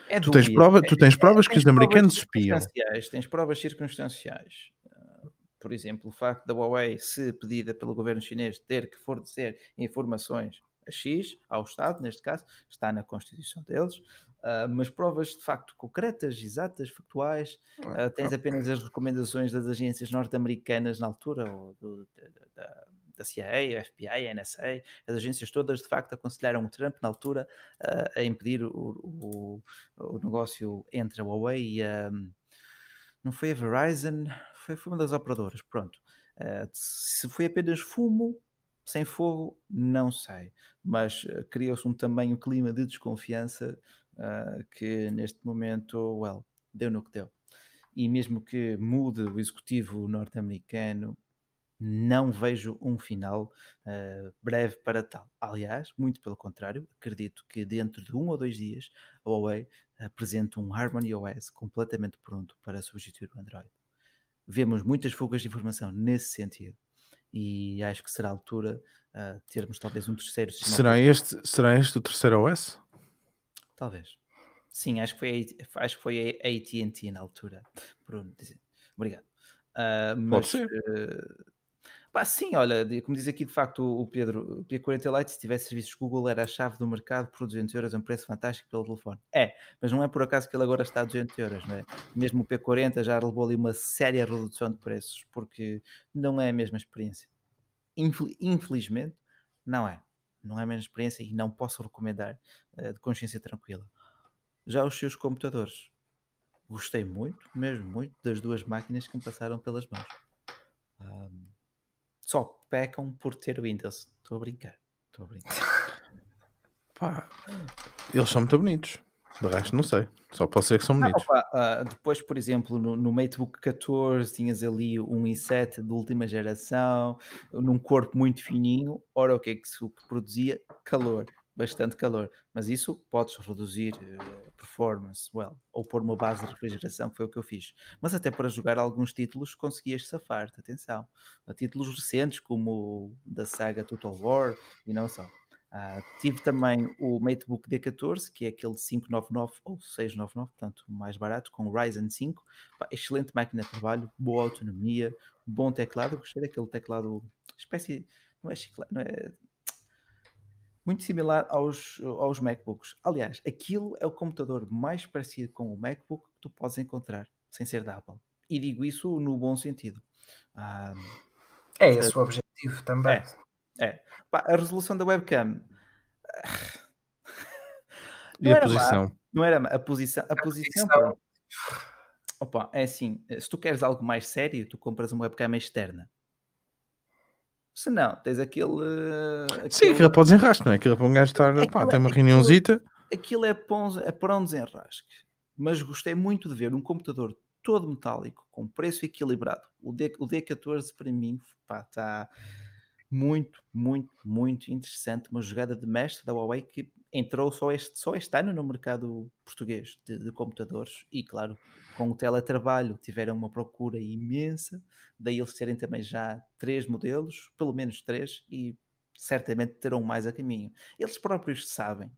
É tu tens, prova, tu tens provas que os americanos espiam. Tens provas circunstanciais por exemplo, o facto da Huawei, se pedida pelo governo chinês, ter que fornecer informações a X, ao Estado, neste caso, está na Constituição deles, uh, mas provas de facto concretas, exatas, factuais, uh, tens apenas as recomendações das agências norte-americanas na altura, ou do, da, da CIA, FBI, NSA, as agências todas de facto aconselharam o Trump na altura uh, a impedir o, o, o, negócio entre a Huawei e a. Não foi a Verizon, foi, foi uma das operadoras, pronto. Uh, se foi apenas fumo, sem fogo, não sei. Mas uh, criou-se um, também clima de desconfiança uh, que neste momento, well, deu no que deu. E mesmo que mude o executivo norte-americano, não vejo um final uh, breve para tal. Aliás, muito pelo contrário, acredito que dentro de um ou dois dias a Huawei apresenta um Harmony OS completamente pronto para substituir o Android vemos muitas fugas de informação nesse sentido. E acho que será a altura uh, termos talvez um terceiro sistema. Será este, será este o terceiro OS? Talvez. Sim, acho que foi, acho que foi a AT&T na altura. Bruno, obrigado. Uh, mas, Pode ser. Uh, Sim, olha, como diz aqui de facto o Pedro, o P40 Lite, se tivesse serviços Google, era a chave do mercado por 200 euros, é um preço fantástico pelo telefone. É, mas não é por acaso que ele agora está a 200 euros, não é? Mesmo o P40 já levou ali uma séria redução de preços, porque não é a mesma experiência. Infelizmente, não é. Não é a mesma experiência e não posso recomendar uh, de consciência tranquila. Já os seus computadores, gostei muito, mesmo muito, das duas máquinas que me passaram pelas mãos. Um, só pecam por ter Windows. Estou a brincar. Estou a brincar. Pá, eles são muito bonitos. De resto, não sei. Só pode ser que são bonitos. Ah, opa, uh, depois, por exemplo, no, no MateBook 14 tinhas ali um i7 de última geração, num corpo muito fininho. Ora, o que é que se produzia? Calor bastante calor, mas isso podes reduzir uh, performance, well, ou pôr uma base de refrigeração, que foi o que eu fiz. Mas até para jogar alguns títulos conseguias safar-te, atenção. A títulos recentes, como da saga Total War e não só. Uh, tive também o MateBook D14, que é aquele 599 ou 699, portanto mais barato, com Ryzen 5. Pá, excelente máquina de trabalho, boa autonomia, bom teclado. Gostei daquele teclado, espécie, não é chiclete, não é muito similar aos, aos MacBooks. Aliás, aquilo é o computador mais parecido com o MacBook que tu podes encontrar, sem ser da Apple. E digo isso no bom sentido. Ah, é esse o objetivo também. É. é. Pá, a resolução da webcam. e a posição? Má, não era má. a posição. A, a posição. posição. Opa, é assim, se tu queres algo mais sério, tu compras uma webcam externa. Se não, tens aquele. aquele... Sim, aquilo é para o desenrasque, não é? Aquilo é para um gajo estar. Pá, tem uma reuniãozita. Aquilo é para, é para um desenrasque. Mas gostei muito de ver um computador todo metálico, com preço equilibrado. O, D, o D14 para mim está muito, muito, muito interessante. Uma jogada de mestre da Huawei que entrou só este, só este ano no mercado português de, de computadores e, claro, com o teletrabalho tiveram uma procura imensa, daí eles terem também já três modelos, pelo menos três, e certamente terão mais a caminho. Eles próprios sabem,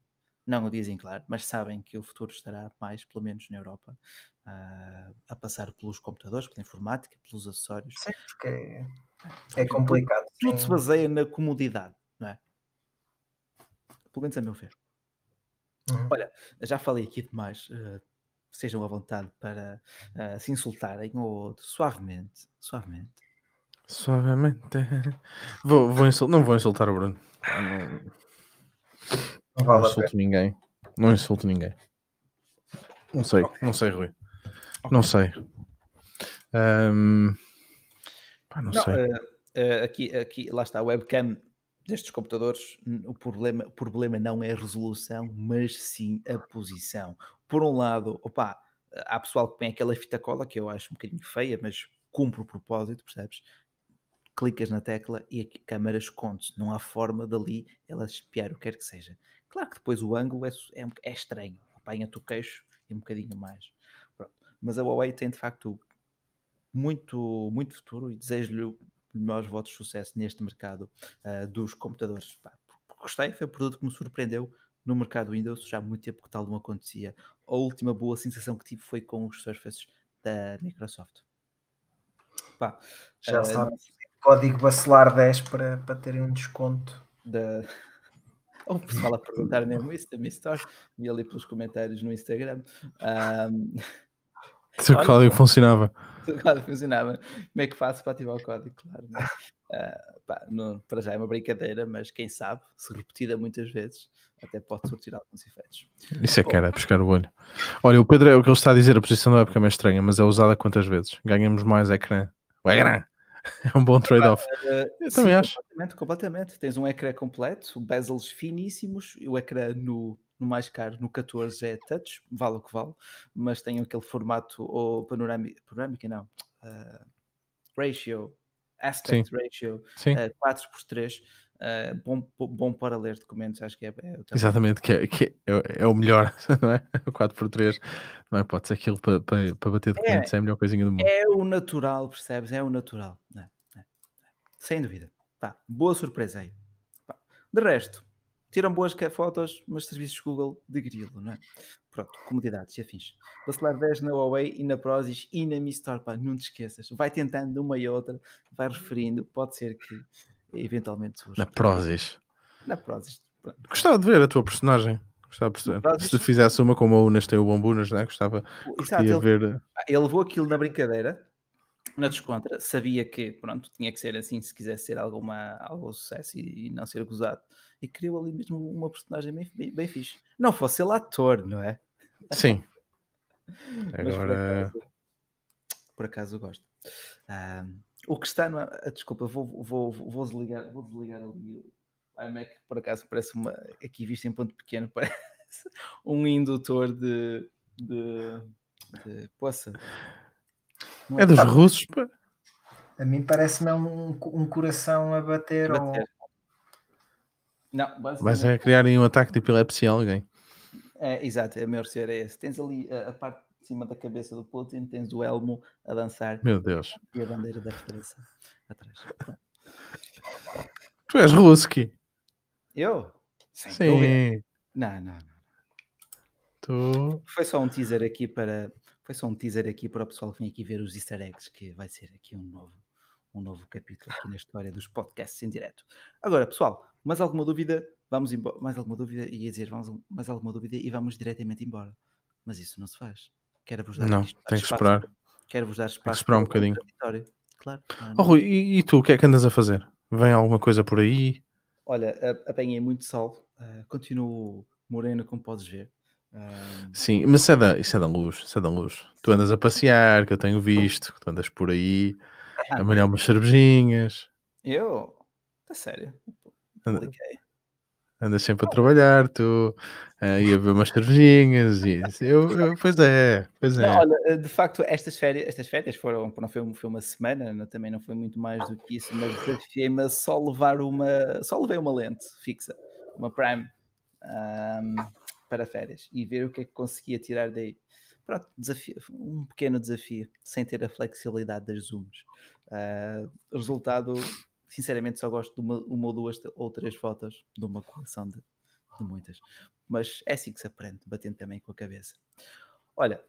não o dizem claro, mas sabem que o futuro estará mais, pelo menos na Europa, uh, a passar pelos computadores, pela informática, pelos acessórios. Sim, porque é, é complicado. Tudo, tudo se baseia na comodidade, não é? Pelo menos a meu ver. Uhum. Olha, já falei aqui demais. Uh, sejam à vontade para uh, se insultarem ou suavemente, suavemente. Suavemente. Vou, vou insult... Não vou insultar o Bruno. Não, não, não insulto ninguém. Não insulto ninguém. Não sei, não sei, Rui. Não sei. Um... Pá, não, não, sei. Uh, uh, aqui, aqui, lá está, a webcam destes computadores, o problema, o problema não é a resolução, mas sim a posição. Por um lado, opa, há pessoal que põe aquela fita cola que eu acho um bocadinho feia, mas cumpre o propósito, percebes? Clicas na tecla e a câmera esconde-se. Não há forma dali ela espiar o que quer que seja. Claro que depois o ângulo é, é, é estranho. Apanha-te o queixo e um bocadinho mais. Pronto. Mas a Huawei tem de facto muito, muito futuro e desejo-lhe melhores votos de sucesso neste mercado uh, dos computadores. Pá, gostei, foi um produto que me surpreendeu no mercado Windows, já há muito tempo que tal não acontecia. A última boa sensação que tive foi com os Surfaces da Microsoft. Pá, já uh, sabe, código bacelar 10 para, para terem um desconto. Da... O pessoal a perguntar mesmo isso da história, vi ali pelos comentários no Instagram. Um... Se o código funcionava. Se o código funcionava. Como é que faço para ativar o código? Claro. Uh, pá, não, para já é uma brincadeira, mas quem sabe, se repetida muitas vezes, até pode surtir alguns efeitos. Isso é que era, pescar o olho. Olha, o Pedro é o que ele está a dizer, a posição da webcam é estranha, mas é usada quantas vezes? Ganhamos mais ecrã. O ecrã! É um bom trade-off. Uh, Eu sim, também acho. Completamente, completamente. Tens um ecrã completo, bezels finíssimos, o ecrã no no mais caro, no 14 é touch, vale o que vale, mas tem aquele formato ou panorâmica, panorâmica não, uh, ratio, aspect Sim. ratio, Sim. Uh, 4x3, uh, bom, bom para ler documentos, acho que é, é Exatamente, que, é, que é, é, o melhor, não é? 4x3, não é? Pode ser aquilo para, para, para bater documentos, é, é, a melhor coisinha do mundo. É o natural, percebes? É o natural, é, é, sem dúvida. Pá, boa surpresa aí. Pá. De resto, tiram boas fotos, mas serviços Google de grilo, não é? Pronto, comodidades e afins. Vacilar 10 na Huawei e na Prozis e na Mi Store, pá, não te esqueças. Vai tentando uma e outra, vai referindo, pode ser que eventualmente surja. Na Prozis. Na Prozis. Gostava de ver a tua personagem. Gostava de. Se fizesse uma como a Unas tem o Bombunas, né? Gostava de ver. Ele levou aquilo na brincadeira, na descontra, sabia que pronto, tinha que ser assim se quisesse ser alguma, algum sucesso e, e não ser gozado e criou ali mesmo uma personagem bem, bem, bem fixe. Não fosse ele ator, não é? Sim. Agora. Por acaso, por acaso, eu gosto. Um, o que está no. Ah, desculpa, vou, vou, vou, desligar, vou desligar ali o iMac, por acaso parece uma. Aqui visto em ponto pequeno, parece um indutor de. de, de poça. É, é dos russos, pá. A mim parece-me um, um coração a bater, a bater. Ou, não, Mas é criarem um ataque de epilepsia a alguém. É, exato, é a maior ser é esse. Tens ali a, a, parte de cima da cabeça do Putin, tens o elmo a dançar. Meu Deus. E a bandeira da federação atrás. Tu és Ruski. Eu? Sim. Sim. Não, não, não. Tu... Foi só um teaser aqui para. Foi só um teaser aqui para o pessoal que vem aqui ver os easter eggs, que vai ser aqui um novo, um novo capítulo aqui na história dos podcasts em direto. Agora, pessoal, mais alguma dúvida? Vamos embora. Mais alguma dúvida? Ia dizer, vamos, mais alguma dúvida e vamos diretamente embora. Mas isso não se faz. Quero-vos dar Não, tem que esperar. Quero-vos dar espaço. Tem que esperar um bocadinho. Claro. Oh, Rui, e, e, tu, o que é que andas a fazer? Vem alguma coisa por aí? Olha, apanhei muito sol. Uh, continuo moreno, como podes ver. Sim, mas isso é, da, isso é da luz, isso é da luz. Tu andas a passear, que eu tenho visto, que tu andas por aí, ah, a malhar umas cervejinhas. Eu? Tá sério? Anda, andas sempre a trabalhar, tu uh, ia ver umas cervejinhas e eu, eu, pois é, pois é. Não, olha, eh, de facto, estas férias, estas férias foram, não foi, foi uma semana, não, também não foi muito mais do que isso, mas desafiei-me a só levar uma, só levei uma lente fixa, uma Prime um, para férias e ver o que é que conseguia tirar daí. Pronto, desafio, um pequeno desafio, sem ter a flexibilidade das zooms. Uh, resultado sinceramente só gosto de uma, uma ou duas ou três fotos de uma coleção de, de, muitas. Mas é assim que se aprende, batendo também com a cabeça. Olha,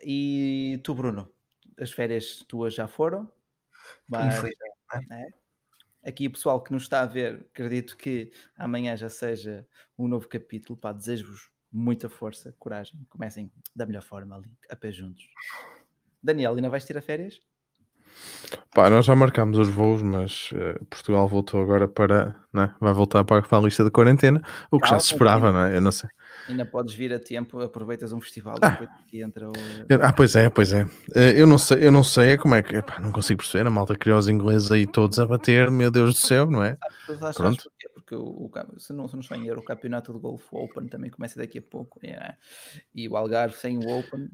e tu, Bruno, as férias tuas já foram? Mas, é? Aqui o pessoal que nos está a ver, acredito que amanhã já seja um novo capítulo. Desejo-vos muita força, coragem, comecem da melhor forma ali, a pé juntos. Daniel, ainda vais tirar férias? Pá, nós já marcámos os voos, mas uh, Portugal voltou agora para. Né? Vai voltar para, a lista de quarentena, o que já se esperava, não é? Eu não sei. Ainda podes vir a tempo, aproveitas um festival ah. depois que entra o. Ah, pois é, pois é. Eh, eu não sei, eu não sei é como é que. Epá, não consigo perceber. A malta criou os ingleses aí todos a bater, meu Deus do céu, não é? Ah, Pronto. Porque o, o, se não, se não estou em erro, o campeonato de golfe Open também começa daqui a pouco. É. E o Algarve sem o Open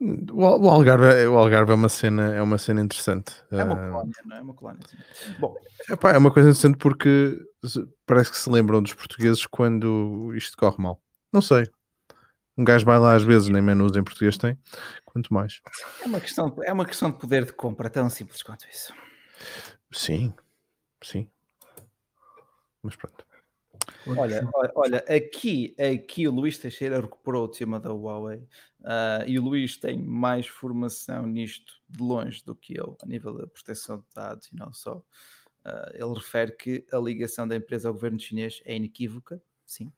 o, Algarve, é, o Algarve é uma cena, é uma cena interessante. É uma ah, colónia, não é? uma colónia. Bom, epá, é uma coisa interessante porque parece que se lembram dos portugueses quando isto corre mal. Não sei. Um gajo vai lá às vezes, nem menos em português tem, quanto mais. É uma questão, é uma questão de poder de compra, tão simples quanto isso. Sim, sim. Mas pronto. Olha, olha, aqui, aqui o Luís Teixeira recuperou o tema da Huawei uh, e o Luís tem mais formação nisto de longe do que eu, a nível da proteção de dados e não só. Uh, ele refere que a ligação da empresa ao governo chinês é inequívoca, sim.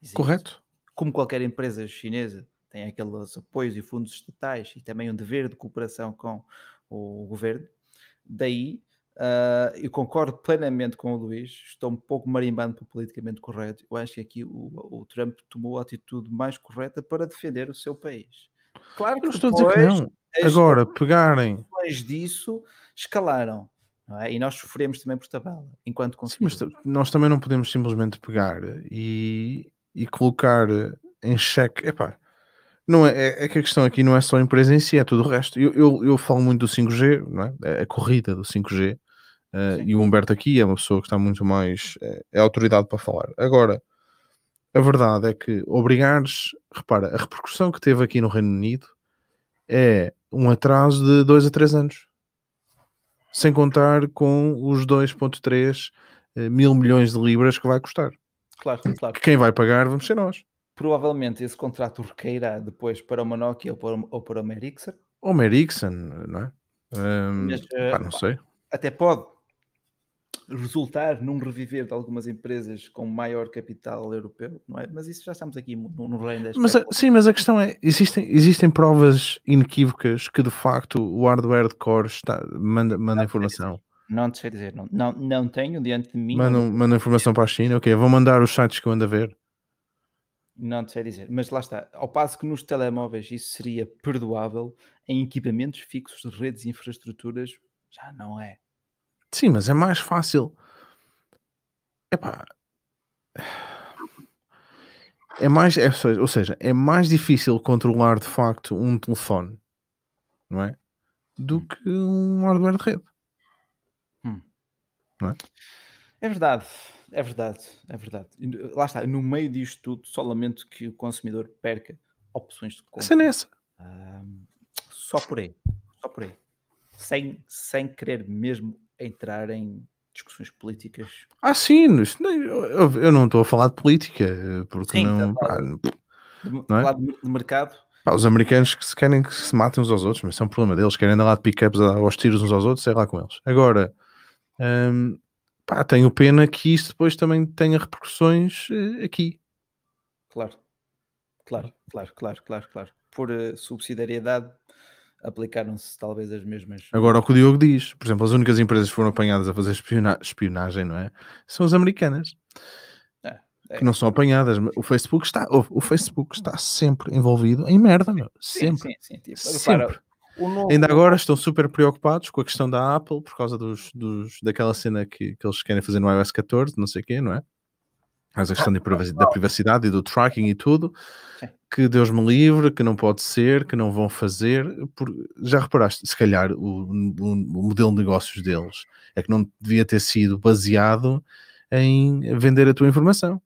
Existe. Correto. Como qualquer empresa chinesa tem aqueles apoios e fundos estatais e também um dever de cooperação com o governo. Daí Uh, eu concordo plenamente com o Luís, estou um pouco marimbando para o politicamente correto. Eu acho que aqui o, o, Trump tomou a atitude mais correta para defender o seu país. Claro que eu estou a dizer que não. Agora, pegarem. Depois disso, escalaram. É? E nós sofremos também por tabela, enquanto conseguimos. Sim, mas nós também não podemos simplesmente pegar e, e colocar em xeque. Epá, não é, é, é, que a questão aqui não é só a empresa em si, é tudo o resto. Eu, eu, eu falo muito do 5G, não é? a corrida do 5G, Uh, e o Humberto aqui é uma pessoa que está muito mais. É, é autoridade para falar. Agora, a verdade é que obrigares. Repara, a repercussão que teve aqui no Reino Unido é um atraso de 2 a 3 anos. Sem contar com os 2,3 uh, mil milhões de libras que vai custar. Claro, claro. Que quem vai pagar vamos ser nós. Provavelmente esse contrato recairá depois para uma Nokia ou para, ou para uma Ericsson. Ou uma Ericsson, não é? Um, Mas, pá, não sei. Até pode, resultar num reviver de algumas empresas com maior capital europeu, não é? Mas isso já estamos aqui no, no reino desta mas Sim, mas a questão é, existem, existem provas inequívocas que de facto o hardware de core está, manda, manda informação. Não te sei dizer, não, não, não tenho diante de mim. Manda, manda informação para a China, ok, vou mandar os sites que eu ando a ver. Não te sei dizer, mas lá está. Ao passo que nos telemóveis isso seria perdoável, em equipamentos fixos de redes e infraestruturas já não é. Sim, mas é mais fácil. Epá. É mais, é, ou seja, é mais difícil controlar de facto um telefone, não é? Do hum. que um hardware de rede. Hum. Não é? é verdade, é verdade, é verdade. Lá está, no meio disto tudo, só lamento que o consumidor perca opções de compra. Sem nessa. só por aí, só por aí. Sem, sem querer mesmo entrar em discussões políticas. Ah, sim, eu não estou a falar de política, porque sim, não. Tá, de, não é? de, mercado. Pá, os americanos que se querem que se matem uns aos outros, mas isso é um problema deles, querem andar lá de pick-ups aos tiros uns aos outros, sei lá com eles. Agora, hum, pá, tenho pena que isso depois também tenha repercussões uh, aqui. Claro, claro, claro, claro, claro, claro. Por uh, subsidiariedade aplicaram-se talvez as mesmas. Agora, o que o Diogo diz, por exemplo, as únicas empresas que foram apanhadas a fazer espiona espionagem, não é? São as americanas. É, é. Que não são apanhadas. O Facebook está, o, Facebook está sempre envolvido em merda, meu. Sempre. Sim, sim, sim. Tipo, sempre. Repara, Novo... Ainda agora estão super preocupados com a questão da Apple por causa dos, dos, daquela cena que, que eles querem fazer no iOS 14, não sei o quê, não é? Mas a questão da privacidade e do tracking e tudo, que Deus me livre, que não pode ser, que não vão fazer. Por... Já reparaste, se calhar, o, o, o, modelo de negócios deles é que não devia ter sido baseado em vender a tua informação.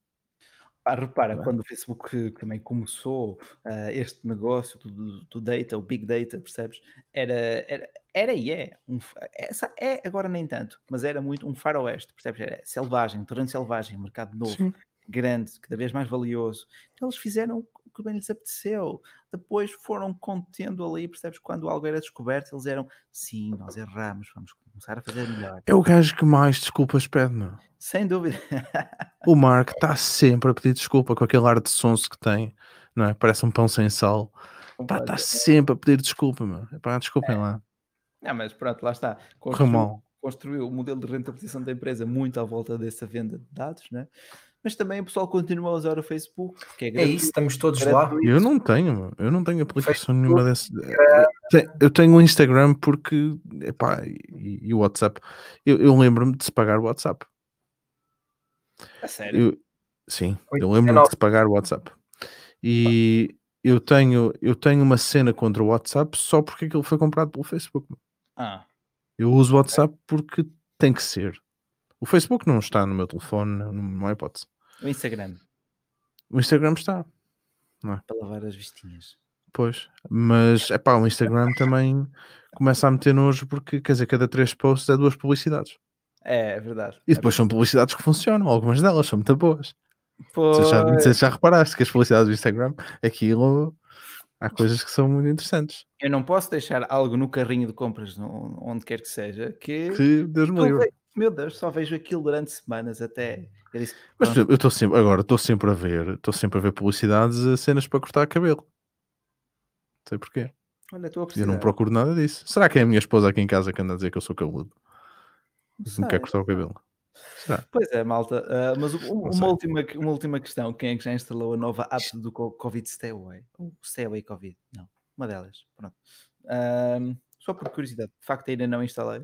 Ah, repara, quando o Facebook também começou uh, este negócio do, do, data, o big data, percebes? Era, era, era e é, um, essa é agora nem tanto, mas era muito um faroeste, percebes? Era selvagem, terreno selvagem, mercado novo, Sim. Grande, cada vez mais valioso. Então eles fizeram o que bem lhes apeteceu. Depois foram contendo ali, percebes? Quando algo era descoberto, eles eram, sim, nós erramos, vamos Começar a fazer melhor. É o gajo que mais desculpas pede, meu. Sem dúvida. o Mark está sempre a pedir desculpa com aquele ar de sonso que tem, não é? Parece um pão sem sal. Está tá sempre a pedir desculpa, meu. Pá, desculpem é. lá. Não, mas pronto, lá está. Construiu, construiu o modelo de rentabilização da empresa muito à volta dessa venda de dados, né? Mas também o pessoal continua a usar o Facebook. é, é isso, estamos todos lá. Eu não tenho, eu não tenho aplicação Facebook, nenhuma dessa. Eu tenho o Instagram porque, epá, e, e o WhatsApp. Eu, eu lembro-me de se pagar o WhatsApp. A sério? Eu, sim, eu lembro-me de se pagar o WhatsApp. E eu tenho, eu tenho uma cena contra o WhatsApp só porque aquilo foi comprado pelo Facebook. Ah. Eu uso o WhatsApp porque tem que ser. O Facebook não está no meu telefone, não há hipótese. O Instagram. O Instagram está. Não é? Para lavar as vestinhas. Pois, mas é pá, o Instagram também começa a meter nojo porque, quer dizer, cada três posts é duas publicidades. É, é verdade. E depois é são publicidades que funcionam, algumas delas são muito boas. Pois. Já, se já reparaste que as publicidades do Instagram, aquilo há coisas que são muito interessantes. Eu não posso deixar algo no carrinho de compras, onde quer que seja, que, que Deus me livre. Meu Deus, só vejo aquilo durante semanas até. Eu disse, Mas eu estou sempre, agora estou sempre a ver, estou sempre a ver publicidades a cenas para cortar cabelo. Não sei porquê. Olha, Eu não procuro nada disso. Será que é a minha esposa aqui em casa que anda a dizer que eu sou cabeludo? Me quer cortar o cabelo. Será? Pois é, malta. Uh, mas uma última, uma última questão: quem é que já instalou a nova app do Covid Stay Away? Ou Stay Away Covid? Não, uma delas. Pronto. Uh, só por curiosidade, de facto ainda não instalei.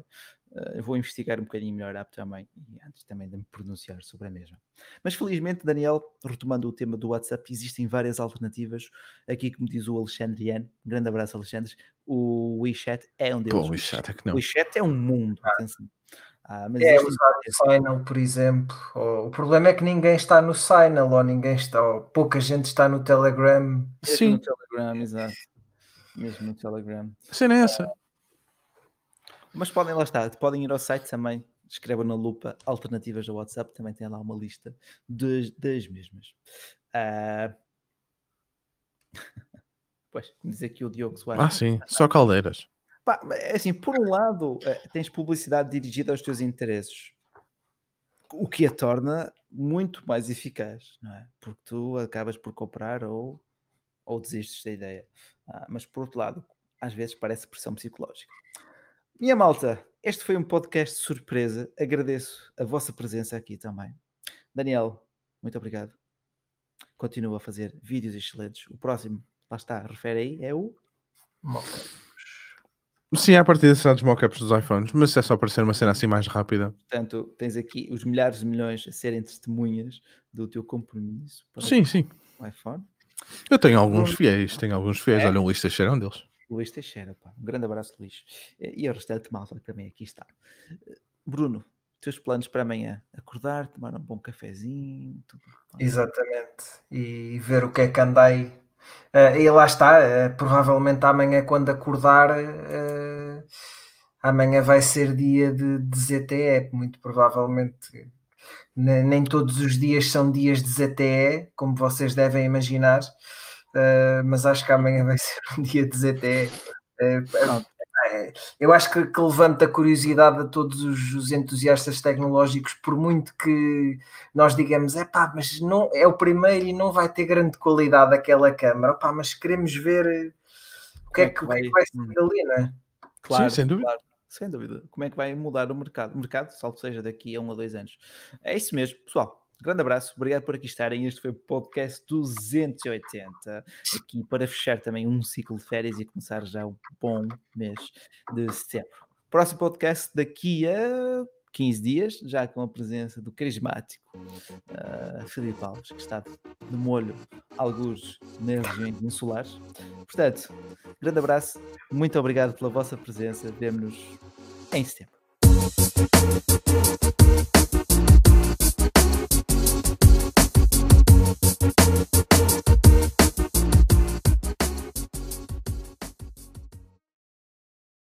Uh, vou investigar um bocadinho melhor a app também, e antes também de me pronunciar sobre a mesma. Mas felizmente, Daniel, retomando o tema do WhatsApp, existem várias alternativas. Aqui, como diz o Alexandre Ian, um grande abraço, Alexandre. O WeChat é um deles. Pô, o WeChat é que não. O WeChat é um mundo, ah. Ah, é usar o Signal, por exemplo. o problema é que ninguém está no Signal, ou ninguém está, ou pouca gente está no Telegram. Mesmo Sim. no Telegram, exato. Mesmo no Telegram. Sim, é essa. Mas podem lá estar, podem ir ao site também, escrevam na lupa alternativas ao WhatsApp, também tem lá uma lista das, das mesmas. Uh... pois, diz aqui o Diogo Soares. Ah, sim, só caldeiras. Pá, é assim, por um lado, eh, tens publicidade dirigida aos teus interesses, o que a torna muito mais eficaz, não é? Porque tu acabas por comprar ou, ou desistes da ideia. Ah, mas por outro lado, às vezes parece pressão psicológica. Minha malta, este foi um podcast de surpresa. Agradeço a vossa presença aqui também. Daniel, muito obrigado. Continua a fazer vídeos excelentes. O próximo, lá está, refere aí, é o Sim, a partir será dos mockups dos iPhones, mas é só para ser uma cena assim mais rápida. Portanto, tens aqui os milhares de milhões a serem testemunhas do teu compromisso sim, sim. o iPhone. Eu tenho alguns fiéis, tenho alguns fiéis. É? Olha, o Luís Teixeira é um deles. Luís Teixeira, pá. Um grande abraço, Luís. E o restante malta também aqui está. Bruno, teus planos para amanhã? Acordar, tomar um bom cafezinho? Tudo. Exatamente. E ver o que é que andai. Uh, e lá está, uh, provavelmente amanhã, quando acordar, uh, amanhã vai ser dia de, de ZTE, muito provavelmente. Nem, todos os dias são dias de ZTE, como vocês devem imaginar. Mas acho que amanhã vai ser um dia de ZTE. Eu acho que, que, levanta curiosidade a todos os, os, entusiastas tecnológicos, por muito que nós digamos, é pá, mas não é o primeiro e não vai ter grande qualidade aquela câmera, pá, mas queremos ver o que é, é que, vai, vai ser ali, não é? Claro, Sim, sem dúvida. Claro. Sem dúvida. Como é que vai mudar o mercado? O mercado, salvo seja, daqui a um ou dois anos. É isso mesmo, pessoal. Grande abraço, obrigado por aqui estarem. Este foi o podcast 280, aqui para fechar também um ciclo de férias e começar já o bom mês de setembro. Próximo podcast daqui a 15 dias, já com a presença do carismático uh, Filipe Alves, que está de molho, alguns nas regiões insulares. Portanto, grande abraço, muito obrigado pela vossa presença. Vemo-nos em setembro. Thank you.